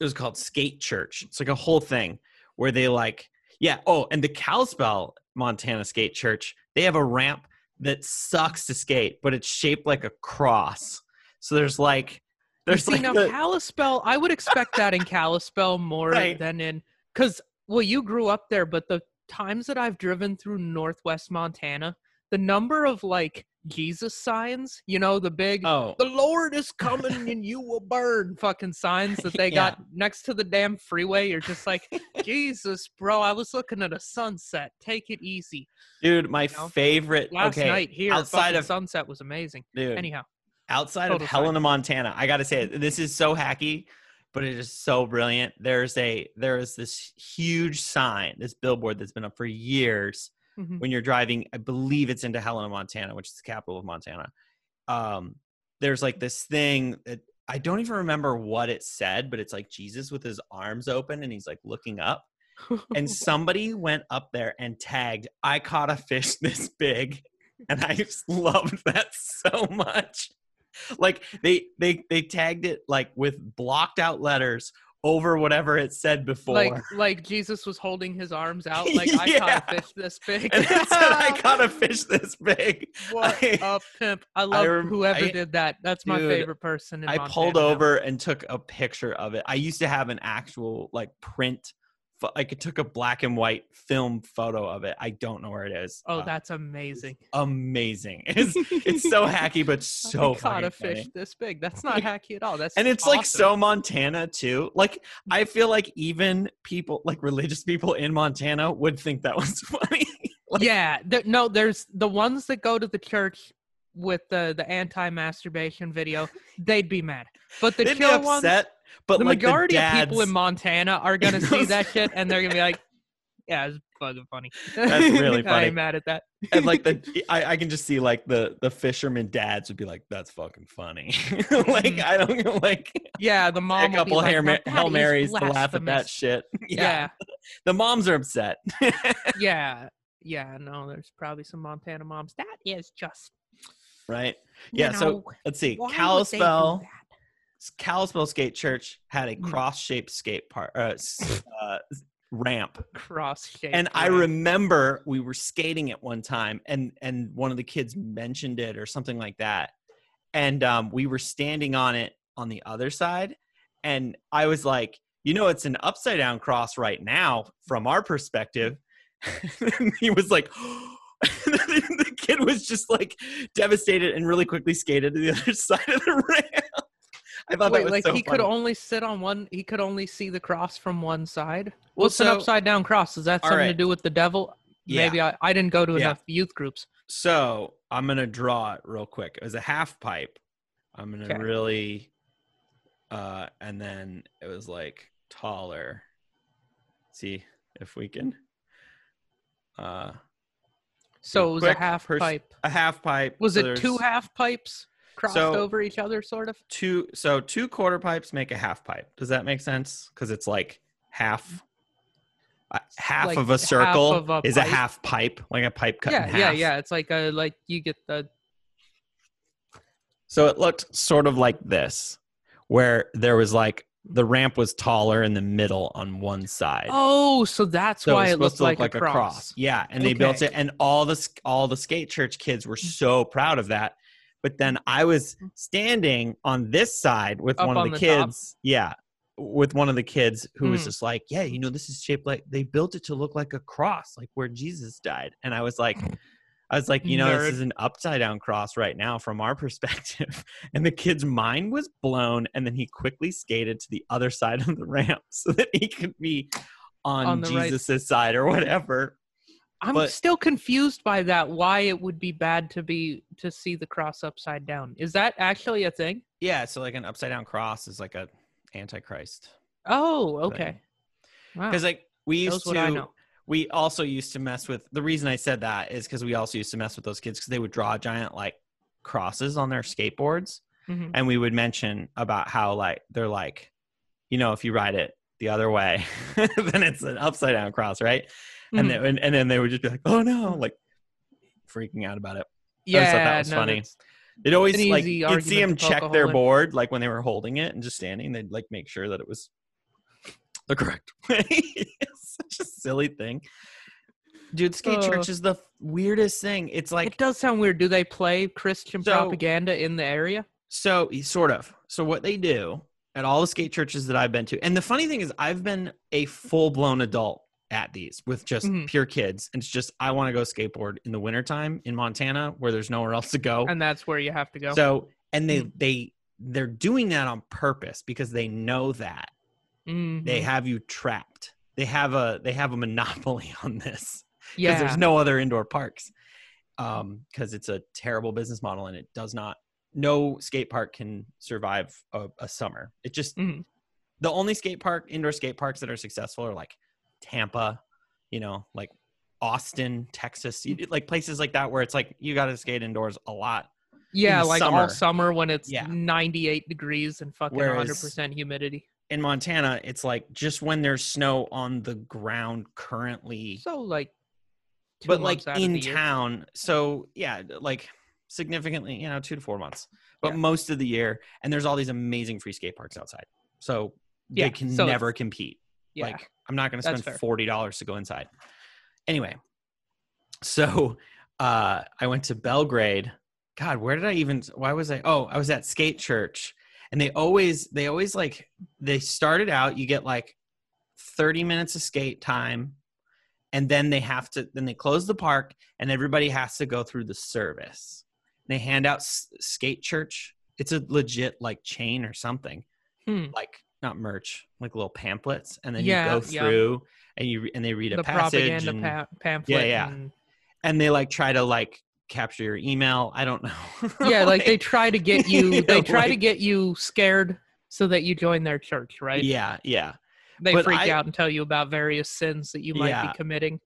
it was called skate church it's like a whole thing where they like yeah oh and the Kalispell montana skate church they have a ramp that sucks to skate but it's shaped like a cross so there's like there's See, like now the- Kalispell, I would expect that in Kalispell more Right. than in because well, you grew up there, but the times that I've driven through Northwest Montana, the number of like Jesus signs, you know, the big oh "The Lord is coming <laughs> and you will burn" fucking signs that they Yeah. got next to the damn freeway. You're just like, <laughs> Jesus, bro, I was looking at a sunset. Take it easy. dude my know, favorite Last okay night here, outside outside of sunset was amazing. dude Anyhow, outside Total of Helena. Montana, I gotta say this is so hacky, but it is so brilliant. There's a there is this huge sign, this billboard that's been up for years. Mhm. When you're driving, I believe it's into Helena, Montana, which is the capital of Montana. Um, there's like this thing that I don't even remember what it said, but it's like Jesus with his arms open and he's like looking up. and <laughs> somebody went up there and tagged i caught a fish <laughs> this big and i just <laughs> loved that so much <laughs> like they they they tagged it like with blocked out letters over whatever it said before like like Jesus was holding his arms out, like <laughs> I Yeah. caught a fish this <laughs> big. and said i caught a fish this big what I- a pimp! I love rem- whoever I- did that. That's my Dude, favorite person. In I Montana pulled now. over and took a picture of it. I used to have an actual like print, like it took a black and white film photo of it. I don't know where it is. Oh, Uh, that's amazing. amazing. <laughs> It's it's so hacky, but <laughs> so I caught a fish funny. this big. That's not <laughs> hacky at all. That's And it's like so Montana too. Like I feel like even people, like religious people in Montana, would think that was funny. like- yeah. There, no, there's the ones that go to the church with the the anti-masturbation video. They'd be mad, but the They'd be chill ones, upset, but the like majority the of people in Montana are gonna <laughs> see that shit and they're gonna be like, "Yeah, it's fucking funny." That's really <laughs> funny. I'm mad at that. and like the <laughs> I, I can just see like the the fisherman dads would be like that's fucking funny like Mhm. i don't like Yeah, the mom. a couple like, "Now hail marys to laugh at that shit yeah. Yeah, the moms are upset yeah, yeah. No, there's probably some Montana moms. That is just. Right? You yeah so let's see why would they do kalispell kalispell skate church had a Mm. cross-shaped skate park uh, <laughs> uh, ramp. Cross shape. and i remember we were skating at one time and and one of the kids mentioned it or something like that. And um, we were standing on it on the other side and i was like you know it's an upside down cross right now from our perspective. <laughs> And he was like <gasps> <laughs> the <laughs> was just like devastated and really quickly skated to the <laughs> other side of the ramp i thought that was like so he could only sit on one. He could only see the cross from one side. Well, What's an upside down cross? Is that something to do with the devil? Yeah. Maybe I, I didn't go to Yeah. enough youth groups. So I'm gonna draw it real quick. It was a half pipe. I'm gonna Okay. really, uh, and then it was like taller. See if we can. Uh, So it was a half pers- pipe. a half pipe. Was so it two half pipes crossed So- over each other, sort of? Two. So two quarter pipes make a half pipe. Does that make sense? Because it's like half. Uh, half Like of a circle of a is a half pipe, like a pipe cut in Yeah, half. yeah, yeah. It's like a like you get the So it looked sort of like this, where there was like the ramp was taller in the middle on one side. oh, so that's so why it it was looked supposed to like, look a cross. Yeah, and they built it, and all the all the skate church kids were so proud of that. But then I was standing on this side with Up one of on the, the top? kids. Yeah, with one of the kids who was Mm. just like, "Yeah, you know, this is shaped like they built it to look like a cross, like where Jesus died." And I was like. I was like, you know, Nerd. this is an upside down cross right now from our <laughs> perspective. And the kid's mind was blown. And then he quickly skated to the other side of the ramp <laughs> so that he could be on, On the right- Jesus' side or whatever. I'm But- still confused by that. Why it would be bad to be to see the cross upside down? Is that actually a thing? Yeah. So, like, an upside down cross is like a antichrist. Oh, okay. Wow. Because, like, we Knows used what to. We also used to mess with the reason I said that is because we also used to mess with those kids because they would draw giant like crosses on their skateboards. Mhm. and we would mention about how like they're like you know if you ride it the other way <laughs> then it's an upside down cross right and, Mhm. they, and and then they would just be like oh no like freaking out about it thought that was no, funny. it always like you'd see them check their board like when they were holding it and just standing they'd like make sure that it was the correct way <laughs> it's such a silly thing dude skate Uh, church is the weirdest thing it's like it does sound weird. Do they play Christian So- propaganda in the area? So sort of. So what they do at all the skate churches that I've been to, and the funny thing is, I've been a full blown adult at these with just Mhm. pure kids. And it's just I want to go skateboard in the wintertime in Montana where there's nowhere else to go. And that's where you have to go. So and they Mhm. they they're doing that on purpose because they know that they Mhm. have you trapped. They have a they have a monopoly <laughs> on this because yeah. there's no other indoor parks um because it's a terrible business model and it does not no skate park can survive a, a summer it just Mhm. the only skate park indoor skate parks that are successful are like tampa you know like austin texas like places like that where it's like you got to skate indoors a lot yeah, like summer. all summer when it's Yeah. 98 degrees and fucking Whereas- 100% humidity. In Montana, it's like just when there's snow on the ground currently, So like, but like months out of in the year. town. So yeah, like significantly, you know, two to four months, but Yeah. most of the year. And there's all these amazing free skate parks outside. So Yeah, they can so never compete. Yeah. Like I'm not going to spend forty dollars to go inside. Anyway, so uh, I went to Belgrade. God, where did I even? Why was I? Oh, I was at Skate Church, and they always they always like they started out. You get like thirty minutes of skate time, and then they have to then they close the park, and everybody has to go through the service. They hand out S- Skate Church. It's a legit like chain or something Hmm. like not merch, like little pamphlets, and then Yeah, you go yeah. through and you and they read a the passage propaganda and, pa- pamphlet. yeah. and- and they like try to like capture your email. I don't know. yeah, like they <laughs> try to get <laughs> you. They try to get you scared so that you join their church, right? yeah, yeah. They but freak I- out and tell you about various sins that you might Yeah. be committing.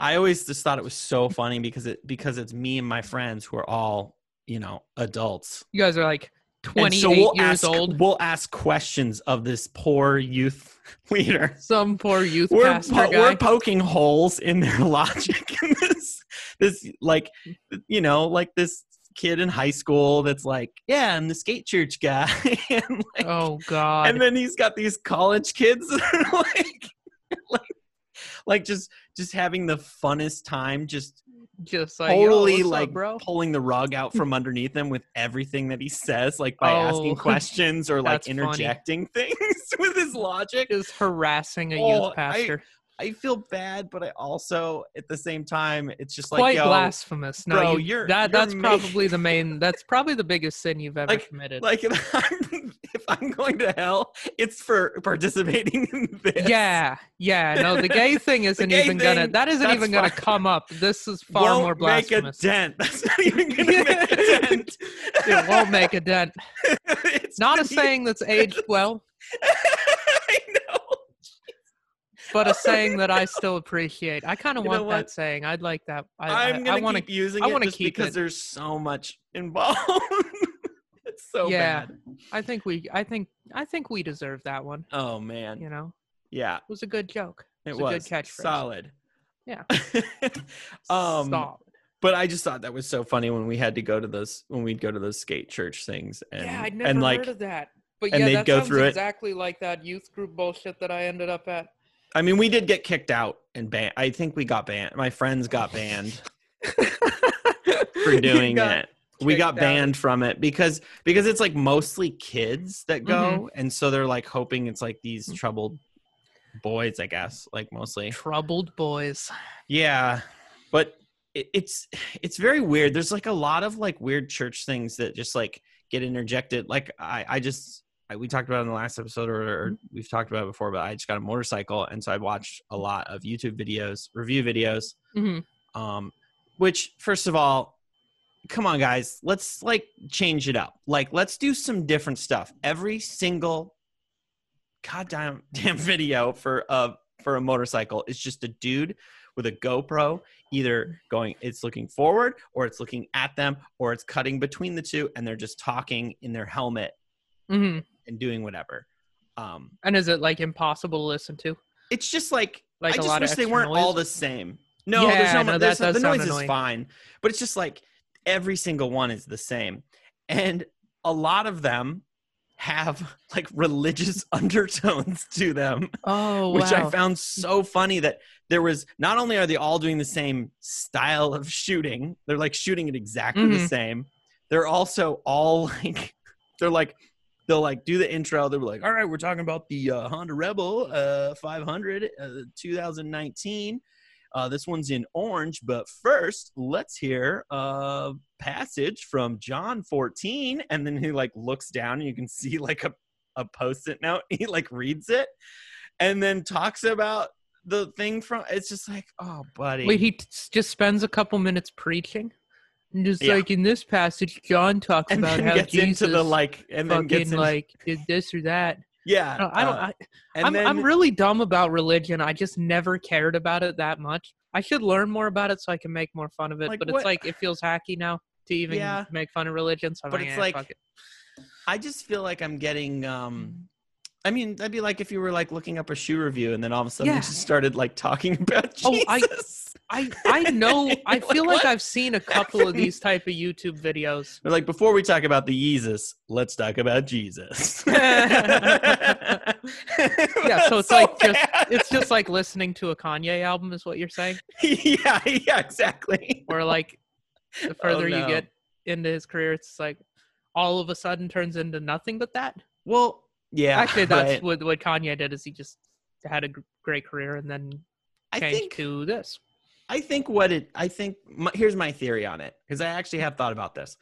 I always just thought it was so funny because it because it's me and my friends who are all you know adults. You guys are like 28 so we'll years ask, old. We'll ask questions of this poor youth <laughs> leader. Some poor youth we're, pastor po- guy. we're poking holes in their <laughs> logic in this this like you know like this kid in high school that's like yeah i'm the skate church guy <laughs> and, like, oh God. and then he's got these college kids like like like just just having the funnest time just just like totally what's up, like bro. pulling the rug out from <laughs> underneath him with everything that he says like by asking Oh, <laughs> questions or like that's funny. interjecting <laughs> things with his logic Is harassing a Oh, youth pastor. I feel bad, but I also at the same time it's just like Quite yo, blasphemous. No, bro, you- you're- that you're that's probably the main. That's probably the biggest sin you've ever Like- committed. like if I'm, <laughs> if I'm going to hell, it's for participating in this. Yeah, yeah. No, the gay <laughs> thing isn't gay even gonna. That isn't even gonna fine. come up. This is <laughs> far won't more make a blasphemous. dent. That's not even gonna make a dent. It won't make a dent. It's Not a be- saying that's aged well, I know. But a saying that I still appreciate. I kind of You know want what? that saying. I'd like that. I, I'm gonna I want to. keep using I it wanna just keep because it. there's so much involved. <laughs> it's so Yeah. bad. I think we. I think. I think we deserve that one. Oh man. You know, Yeah. it was a good joke. It It's a was good catchphrase. solid. Yeah. <laughs> um, Stop. but I just thought that was so funny when we had to go to those when we'd go to those skate church things and yeah, I'd never and like heard of that. But and yeah, they'd that go sounds through it. exactly like that youth group bullshit that I ended up at. I mean we did get kicked out and banned. I think we got banned. My friends got banned <laughs> for doing it. We got kicked out. banned from it because because it's like mostly kids that go Mm-hmm. and so they're like hoping it's like these troubled boys, I guess, like mostly. Troubled boys. Yeah, but it, it's it's very weird. There's like a lot of like weird church things that just like get interjected. Like I I just we talked about in the last episode, or, or we've talked about it before. But I just got a motorcycle, and so I watched a lot of YouTube videos, review videos. hmm Um, which first of all, come on guys, let's like change it up. Like let's do some different stuff. Every single goddamn <laughs> damn video for uh for a motorcycle is just a dude with a GoPro either going it's looking forward or it's looking at them or it's cutting between the two and they're just talking in their helmet hmm and doing whatever. Um And is it like impossible to listen to? it's just like, Like I a just lot wish they weren't all the same. No, there's Yeah, no, no, there's that does the noise sound is fine, but it's just like every single one is the same, and a lot of them have like religious <laughs> undertones to them, Oh, which wow. I found so funny that there was not only are they all doing the same style of shooting, they're like shooting it exactly the Mhm. same. They're also all <laughs> like they're like they'll like do the intro. They'll be like, "All right, we're talking about the uh, Honda Rebel uh, 500 uh, 2019. Uh, this one's in orange, but first, let's hear a passage from John 14." And then he like looks down, and you can see like a a post-it note. <laughs> He like reads it, and then talks about the thing from. It's just like, oh, buddy. Wait, he t- just spends a couple minutes preaching, and just Yeah. like in this passage, John talks and about how gets Jesus into the like, and then fucking gets in, like did this or that. yeah. No, I don't. uh, I, and I'm I'm really dumb about religion. I just never cared about it that much. I should learn more about it so I can make more fun of it. Like but what- it's like it feels hacky now to even Yeah. make fun of religion. So I'm But like, it's "Eh, like- fuck it." I just feel like I'm getting Mm. um I mean, that'd be like if you were like looking up a shoe review and then all of a sudden Yeah. you just started like talking <laughs> about Oh, Jesus. I- I <laughs> I know. I feel like what? I've seen a couple of these <laughs> type of YouTube videos. They're like, before we talk about the Jesus, let's talk about Jesus. Yeah, so it's like just it's just like listening to a Kanye album, is what you're saying. yeah, yeah, exactly. Or like the oh, further you Oh, no. get into his career, it's like all of a sudden turns into nothing but that. Well, yeah, Actually, that's right. what what Kanye did. Is he just had a great career and then I changed think to this. I think what it I think my, here's my theory on it because I actually have thought about this.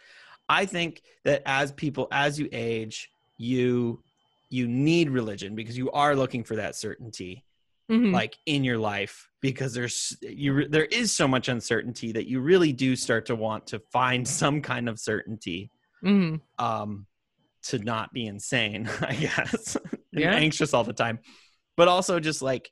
I think that as people as you age, you you need religion because you are looking for that certainty Mhm. like in your life because there's you there is so much uncertainty that you really do start to want to find <laughs> some kind of certainty Mhm. um to not be insane <laughs> i guess Yeah. anxious all the time but also just like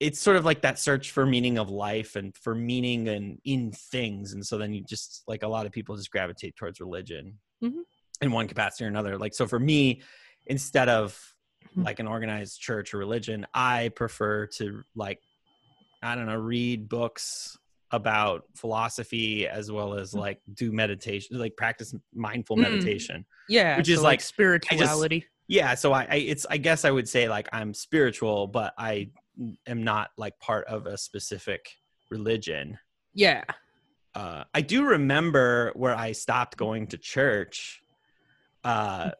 it's sort of like that search for meaning of life and for meaning and in things and so then you just like a lot of people just gravitate towards religion Mhm. in one capacity or another like so for me instead of Mhm. like an organized church or religion i prefer to like i don't know read books about philosophy as well as Mhm. like do meditation like practice mindful Mm. meditation Yeah, Which is so, like- spirituality. yeah so I, I it's i guess i would say like i'm spiritual but i am not like part of a specific religion yeah. uh i do remember where i stopped going to church uh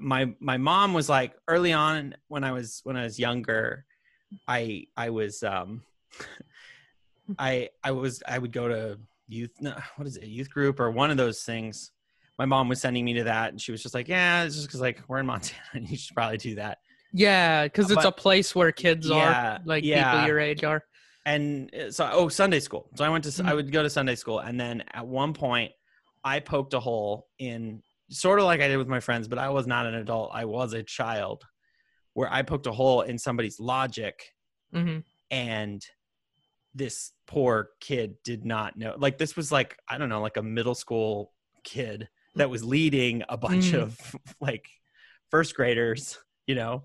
my my mom was like early on when i was when i was younger i i was um <laughs> i i was i would go to youth no, what is it youth group or one of those things. My mom was sending me to that and she was just like yeah it's just because like we're in <laughs> montana and you should probably do that. Yeah, because it's But- a place where kids Yeah, are, like yeah. people your age are. and uh, so oh sunday school. So i went to s- i would go to sunday school and then at one point i poked a hole in sort of like i did with my friends but i was not an adult. I was a child where i poked a hole in somebody's logic hmm and this poor kid did not know like this was like i don't know like a middle school kid that was leading a bunch Mm. of <laughs> like first graders you know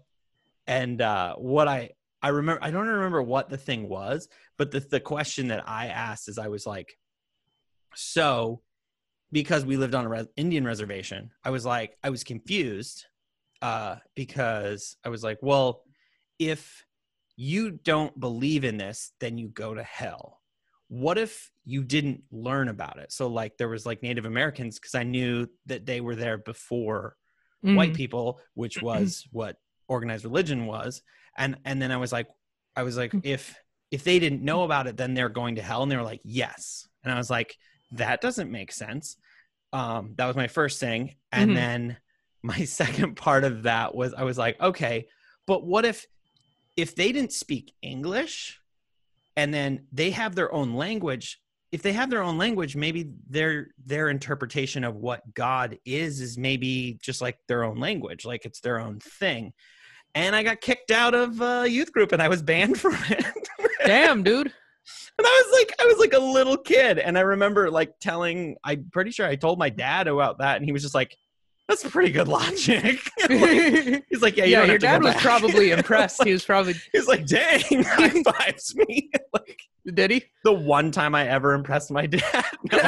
and uh what i i remember i don't remember what the thing was but the, the question that i asked is i was like so because we lived on a res- indian reservation i was like i was confused uh because i was like well if you don't believe in this, then you go to hell. What if you didn't learn about it? So, like, there was like Native Americans because I knew that they were there before Mm-hmm. white people, which <clears throat> was what organized religion was. And and then I was like, I was like, if if they didn't know about it, then they're going to hell. And they were like, yes. And I was like, that doesn't make sense. Um, that was my first thing. And Mhm. then my <laughs> second part of that was I was like, okay, but what if if they didn't speak English and then they have their own language? If they have their own language, maybe their their interpretation of what God is is maybe just like their own language, like it's their own thing. And I got kicked out of a youth group and I was banned <laughs> from it. Damn, dude. And I was like, I was like a little kid, and I remember like telling. I'm pretty sure I told my dad about that, and he was just like, "That's pretty good logic." <laughs> <laughs> Like, he's like, "Yeah, you yeah, your dad was back." probably <laughs> impressed. He was probably He's like, "Dang, high fives me!" like did he? the one time I ever impressed my dad. No.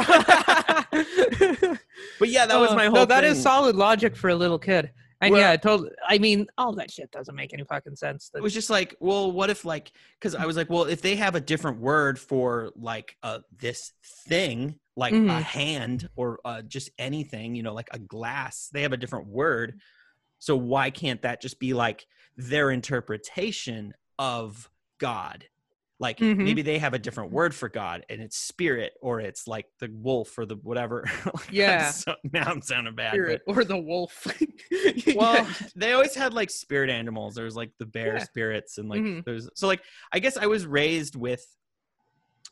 but yeah, that was Uh, my whole. No, that thing. is solid logic for a little kid. And Well- yeah, totally. I mean, all that shit doesn't make any fucking sense. it was just like, well, what if like, because I was like, well, if they have a different word for like uh this thing, like a Mhm. hand or uh, just anything, you know, like a glass, they have a different word. So why can't that just be like their interpretation of God? Like Mhm. maybe they have a different word for God, and it's spirit, or it's like the wolf, or the whatever. <laughs> Like, Yeah. so- now I'm sounding bad. but- spirit or the wolf. <laughs> well they always had like spirit animals there was like the bear Yeah. spirits and like Mhm. there's so like i guess i was raised with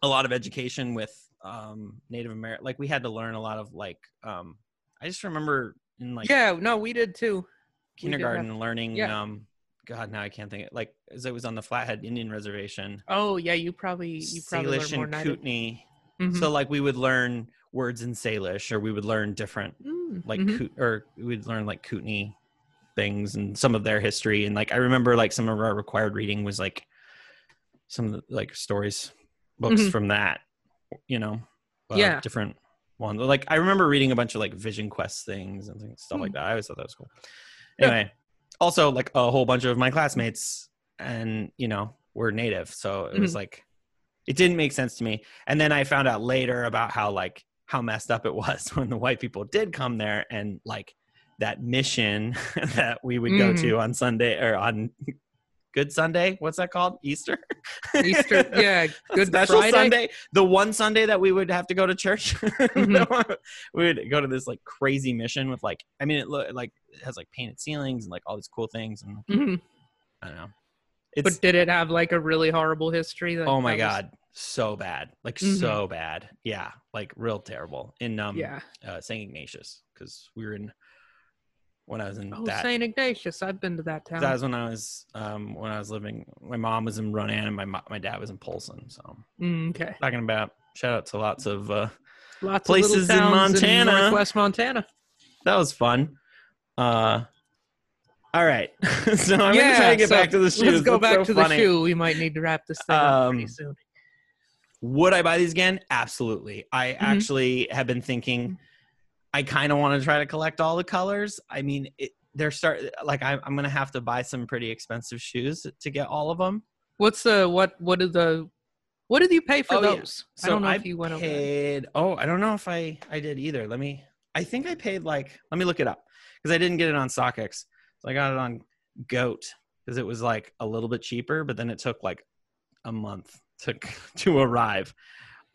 a lot of education with um native american like we had to learn a lot of like um i just remember in like yeah, no, we did too. We did have- kindergarten learning yeah. um god now i can't think like as it was on the flathead indian reservation Oh yeah, you probably you probably salish learned more and than I did. kootenai Mhm. so like we would learn words in salish or we would learn different Mm, like mhm. Koot- or we'd learn like kootenai things and some of their history and like I remember like some of our required reading was like some of the like stories books Mhm. from that you know uh, Yeah. different ones like I remember reading a bunch of like Vision Quest things and things, stuff like that I always thought that was cool Hmm. Yeah. anyway also like a whole bunch of my classmates and you know were native so it was Mhm. like it didn't make sense to me and then i found out later about how like how messed up it was <laughs> when the white people did come there and like that mission <laughs> that we would go Mhm. to on sunday or on good sunday what's that called easter Easter, <laughs> yeah, Good special Friday. sunday the one sunday that we would have to go to church <laughs> Mhm. we would go to this like crazy mission with like i mean it look like it has like painted ceilings and like all these cool things and Mhm. i don't know it's But did it have like a really horrible history? That, oh my was- god so bad like Mhm. so bad yeah like real terrible in um yeah. uh st ignatius because we were in when i was in Oh, that Saint Ignatius. I've been to that town. that was when i was um when i was living my mom was in ronan and my my dad was in polson so Mm, okay. talking about shout out to lots of uh Lots Places of in Montana. Northwest Montana. that was fun uh all right <laughs> so i'm gonna try to get so back to the shoes Let's go That's back so to funny. the shoe. We might need to wrap this thing up pretty Um, soon. Would I buy these again? Absolutely. I Mm-hmm. actually have been thinking I kind of want to try to collect all the colors. I mean, it, they're start like I'm, I'm gonna have to buy some pretty expensive shoes to get all of them. What's the what? What did the? What did you pay for Oh, yeah. those? So I don't know I if you went over. paid. Oh, I don't know if I I did either. Let me. I think I paid like. Let me look it up because I didn't get it on StockX. So I got it on Goat because it was like a little bit cheaper, but then it took like a month to <laughs> to arrive.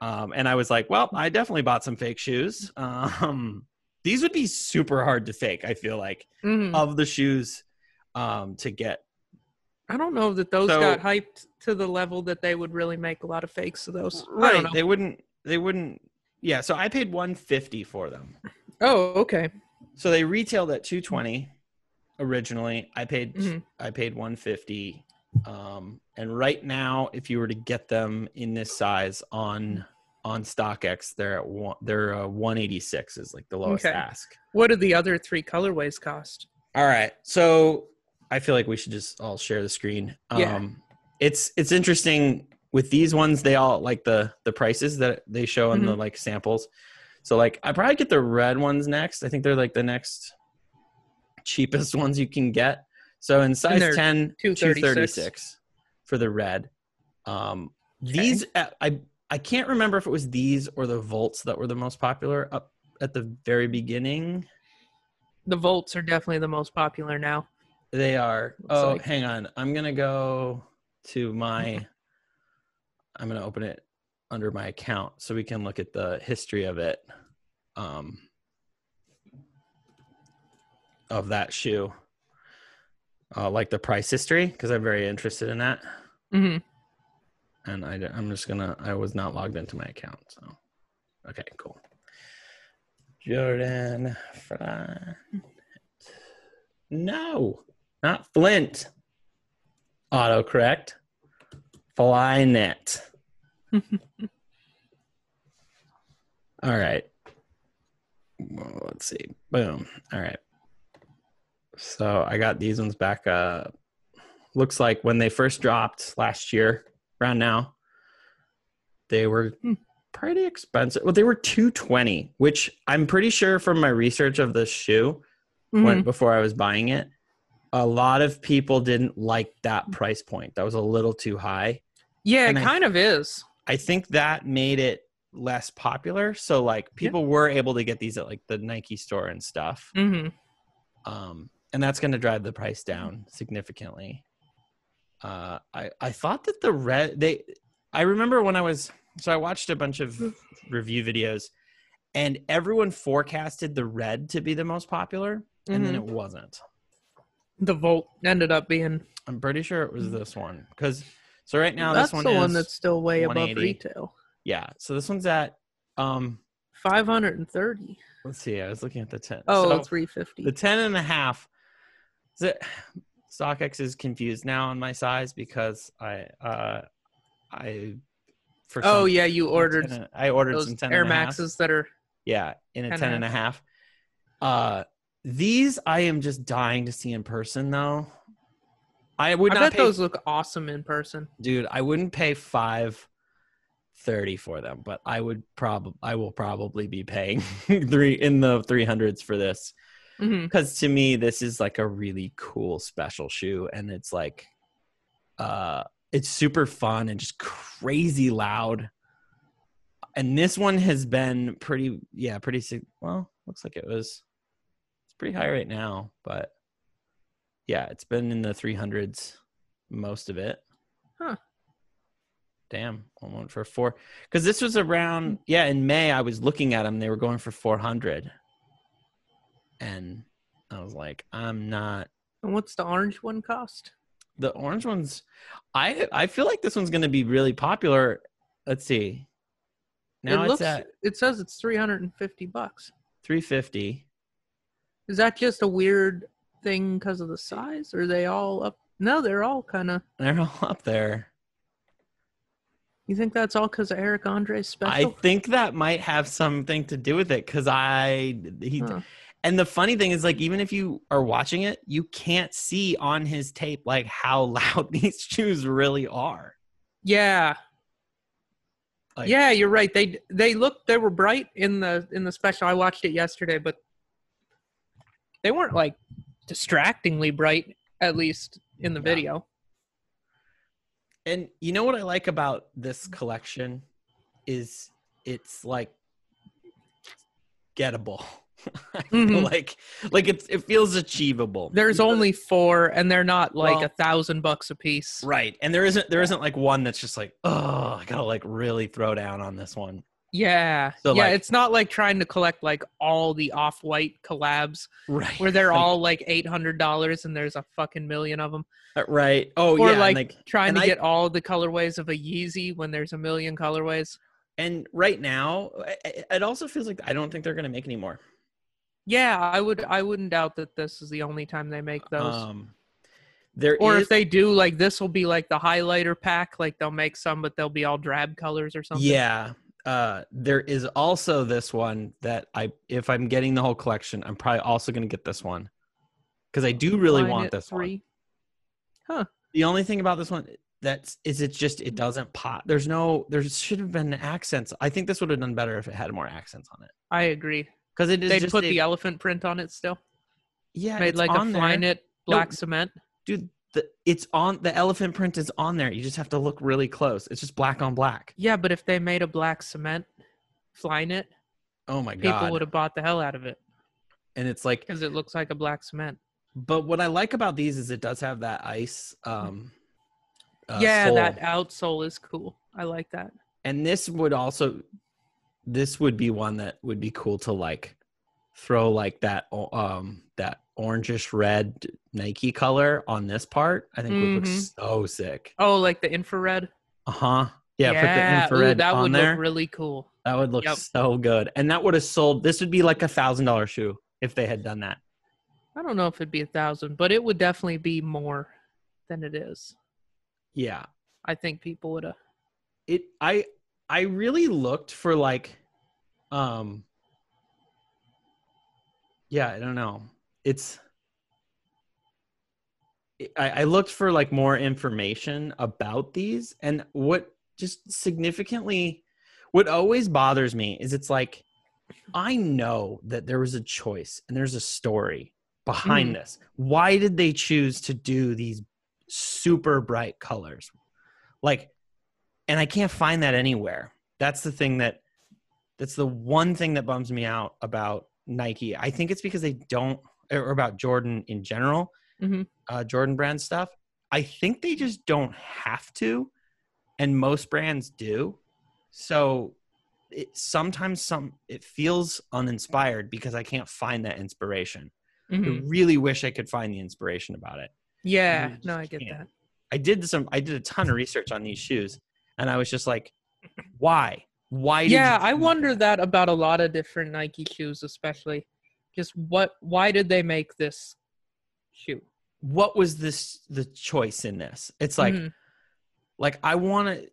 Um, and I was like, well, I definitely bought some fake shoes. <laughs> Um, these would be super hard to fake. I feel like Mhm. of the shoes um, to get. I don't know that those So- got hyped to the level that they would really make a lot of fakes of those. Right? They wouldn't. They wouldn't. Yeah. So I paid one fifty for them. Oh, okay. So they retailed at 220 originally. I paid Mhm. I paid 150. Um, and right now, if you were to get them in this size on on StockX, they're at one, they're uh, 186 is like the lowest Okay. ask. What did the other three colorways cost? All right, so I feel like we should just all share the screen. Yeah. Um, it's it's interesting with these ones. They all like the the prices that they show in Mm-hmm. the like samples. So like I probably get the red ones next. I think they're like the next cheapest <laughs> ones you can get. So in size they're 10, 236. 236 for the red. Um, these uh, I I can't remember if it was these or the volts that were the most popular up at the very beginning. The volts are definitely the most popular now. They are. Looks oh, like- hang on. I'm gonna go to my. I'm gonna open it under my account so we can look at the history of it, um, of that shoe. Uh, like the price history because I'm very interested in that, hmm and I, I'm just gonna. I was not logged into my account, so okay, cool. Jordan Flint. No, not Flint. Autocorrect. Flyknit. <laughs> All right. Well, let's see. Boom. All right. So I got these ones back. Uh, looks like when they first dropped last year, around now, they were Hmm. pretty expensive. Well, they were two twenty, which I'm pretty sure from my research of the shoe when before I was buying it, a lot of people didn't like that price point. That was a little too high. Yeah, and it I- kind of is. I think that made it less popular. So like people were able to get these at like the Nike store and stuff. hmm Um, and that's going to drive the price down significantly. Uh, I I thought that the red they I remember when I was so I watched a bunch of review videos and everyone forecasted the red to be the most popular and then Mhm. it wasn't. The volt ended up being. I'm pretty sure it was this one because so right now that's this one is the one that's still way above retail. yeah. So this one's at um Five hundred and thirty. let's see. I was looking at the ten. Oh, so three fifty. the ten and a half. It, <sighs> StockX is confused now on my size because I uh I for Oh some- yeah, you ordered 10 I ordered some ten Air and a half. Maxes that are. Yeah, in a 10 ten and a half. Uh these I am just dying to see in person though. I would I not bet pay, those look awesome in person. dude. I wouldn't pay five thirty for them, but I would probably I will probably be paying <laughs> three in the three hundreds for this because to me this is like a really cool special shoe, and it's like, uh, it's super fun and just crazy loud. And this one has been pretty, yeah, pretty. Well, looks like it was. It's pretty high right now, but yeah, it's been in the 300s most of it. Huh. Damn, I went for four because this was around. Yeah, in May I was looking at them; they were going for 400, and I was like, I'm not. And what's the orange one cost? The orange ones, I I feel like this one's going to be really popular. Let's see. Now it it's looks. at it says it's three hundred and fifty bucks. 350. Is that just a weird thing because of the size, or are they all up? No, they're all kind of. They're all up there. You think that's all because of Eric Andre's special? I think that might have something to do with it because I he Huh. And the funny thing is like even if you are watching it, you can't see on his tape like how <laughs> loud these shoes really are. Yeah, Like, yeah, you're right. They they looked they were bright in the in the special. I watched it yesterday, but they weren't like distractingly bright. At least in the Yeah. video. And you know what I like about this collection is it's like gettable. <laughs> <laughs> Mhm. like like it's it feels achievable. There's only four, and they're not like Well- a thousand bucks a piece. right, and there isn't there isn't like one that's just like oh I gotta like really throw down on this one. Yeah, So, yeah. like- it's not like trying to collect like all the off-white collabs Right, where they're <laughs> all like eight hundred dollars and there's a fucking million of them. uh, right. Oh or yeah, like, like trying to I- get all the colorways of a Yeezy when there's a million colorways. and right now it also feels like I don't think they're gonna make any more. Yeah, I would. I wouldn't doubt that this is the only time they make those. Um, there or is- if they do, like this will be like the highlighter pack. Like they'll make some, but they'll be all drab colors or something. Yeah. Uh, there is also this one that I, if I'm getting the whole collection, I'm probably also going to get this one because I do really Line want this one. Huh. The only thing about this one that's is it just it doesn't pop. There's no there should have been accents. I think this would have done better if it had more accents on it I agree. Because it is They'd put a- the elephant print on it still. yeah Made like a on there. Flyknit No. black cement. dude. The, it's on the elephant print is on there. You just have to look really close. It's just black on black. Yeah, but if they made a black cement Flyknit, Oh my people god! would have bought the hell out of it and it's like because it looks like a black cement. But what I like about these is it does have that ice. Um, uh, yeah, sole. that outsole is cool. I like that. And this would also, this would be one that would be cool to like throw like that um that orangish red Nike color on this part. I think it would look Mhm. so sick. Oh, like the infrared. Uh huh. Yeah, put the Ooh, that on would there. look really cool. that would look Yep. so good, and that would have sold. This would be like a thousand dollar shoe if they had done that. I don't know if it'd be a thousand, but it would definitely be more than it is. Yeah. I think people would have. it i i really looked for like um yeah i don't know. It's I, I looked for like more information about these and what just significantly what always bothers me is it's like i know that there was a choice and there's a story behind Mhm. this. Why did they choose to do these super bright colors? Like and i can't find that anywhere that's the thing that that's the one thing that bums me out about nike i think it's because they don't or about jordan in general Mhm. uh, jordan brand stuff i think they just don't have to and most brands do so it sometimes some it feels uninspired because i can't find that inspiration i Mhm. really wish i could find the inspiration about it Yeah, you no, I get can't. that. I did some I did a ton of research on these shoes and I was just like why? Why did Yeah, I wonder that? that about a lot of different Nike shoes, especially. Just what? Why did they make this shoe? What was this the choice in this? It's like Mhm. like I want to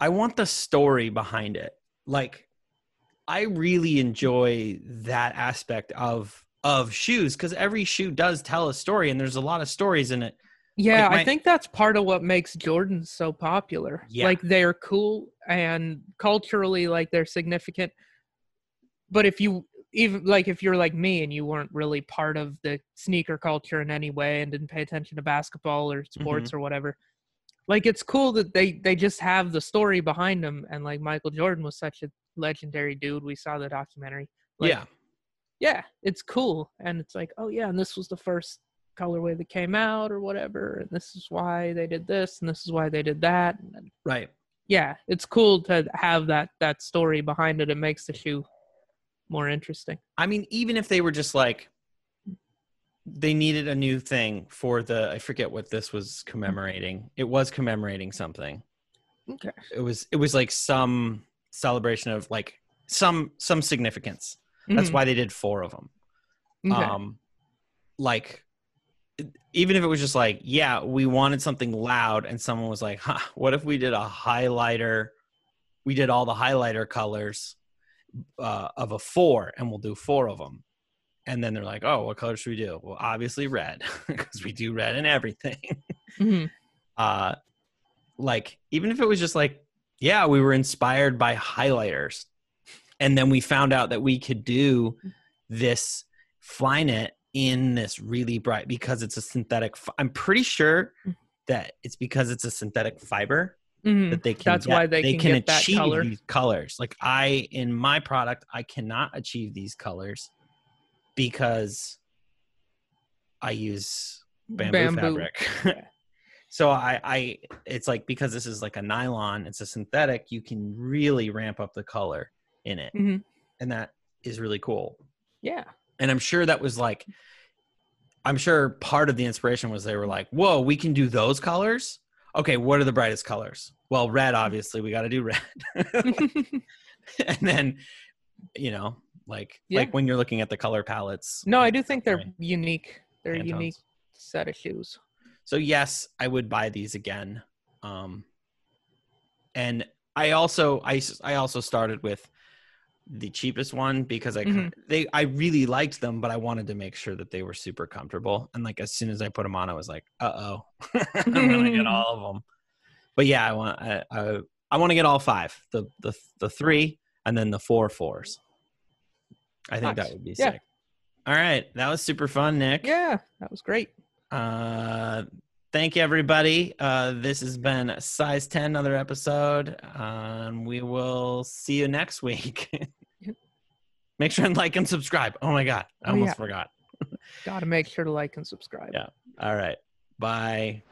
I want the story behind it. Like I really enjoy that aspect of of shoes because every shoe does tell a story and there's a lot of stories in it. Yeah, Like my- I think that's part of what makes Jordans so popular. Yeah. Like they're cool and culturally like they're significant. But if you even like if you're like me and you weren't really part of the sneaker culture in any way and didn't pay attention to basketball or sports Mm-hmm. or whatever, like it's cool that they they just have the story behind them and like Michael Jordan was such a legendary dude. We saw the documentary. Like, yeah. yeah, it's cool. And it's like, oh yeah, and this was the first colorway that came out or whatever, and this is why they did this, and this is why they did that. Then, Right. yeah, it's cool to have that that story behind it. It makes the shoe more interesting. I mean, even if they were just like they needed a new thing for the I forget what this was commemorating. It was commemorating something. Okay. It was it was like some celebration of like some some significance. That's why they did four of them. Mm-hmm. Okay. Um like even if it was just like, yeah, we wanted something loud and someone was like, huh, what if we did a highlighter? We did all the highlighter colors uh, of a four and we'll do four of them. And then they're like, oh, what color should we do? Well, obviously red <laughs> because we do red in everything. <laughs> Mhm. uh, like, even if it was just like, yeah, we were inspired by highlighters. And then we found out that we could do this Flyknit in this really bright because it's a synthetic. fi- I'm pretty sure that it's because it's a synthetic fiber Mhm. that they can. That's get- why they can get that achieve color. these colors. Like I, in my product, I cannot achieve these colors because I use bamboo, fabric. <laughs> So I, I, it's like because this is like a nylon, it's a synthetic. You can really ramp up the color in it, Mhm. and that is really cool. Yeah. And I'm sure that was like, I'm sure part of the inspiration was they were like, whoa, we can do those colors. Okay, what are the brightest colors? Well, red, obviously, we got to do red. <laughs> <laughs> and then, you know, like Yeah. like when you're looking at the color palettes. no, I do think they're Right. unique. They're a unique set of shoes. So yes, I would buy these again. Um, and I also I I also started with the cheapest one because I Mhm. they I really liked them, but I wanted to make sure that they were super comfortable. And like as soon as I put them on, I was like, uh oh, <laughs> I'm gonna get <laughs> all of them. But yeah, I want I I, I want to get all five the the the three and then the four fours. I think Nice. that would be Yeah. sick. All right, that was super fun, Nick. Yeah, that was great. Uh, thank you, everybody. Uh, this has been size 10, another episode. Um, we will see you next week. <laughs> Make sure and like and subscribe. Oh my God, I Oh, almost yeah. forgot. <laughs> Got to make sure to like and subscribe. Yeah. All right. Bye.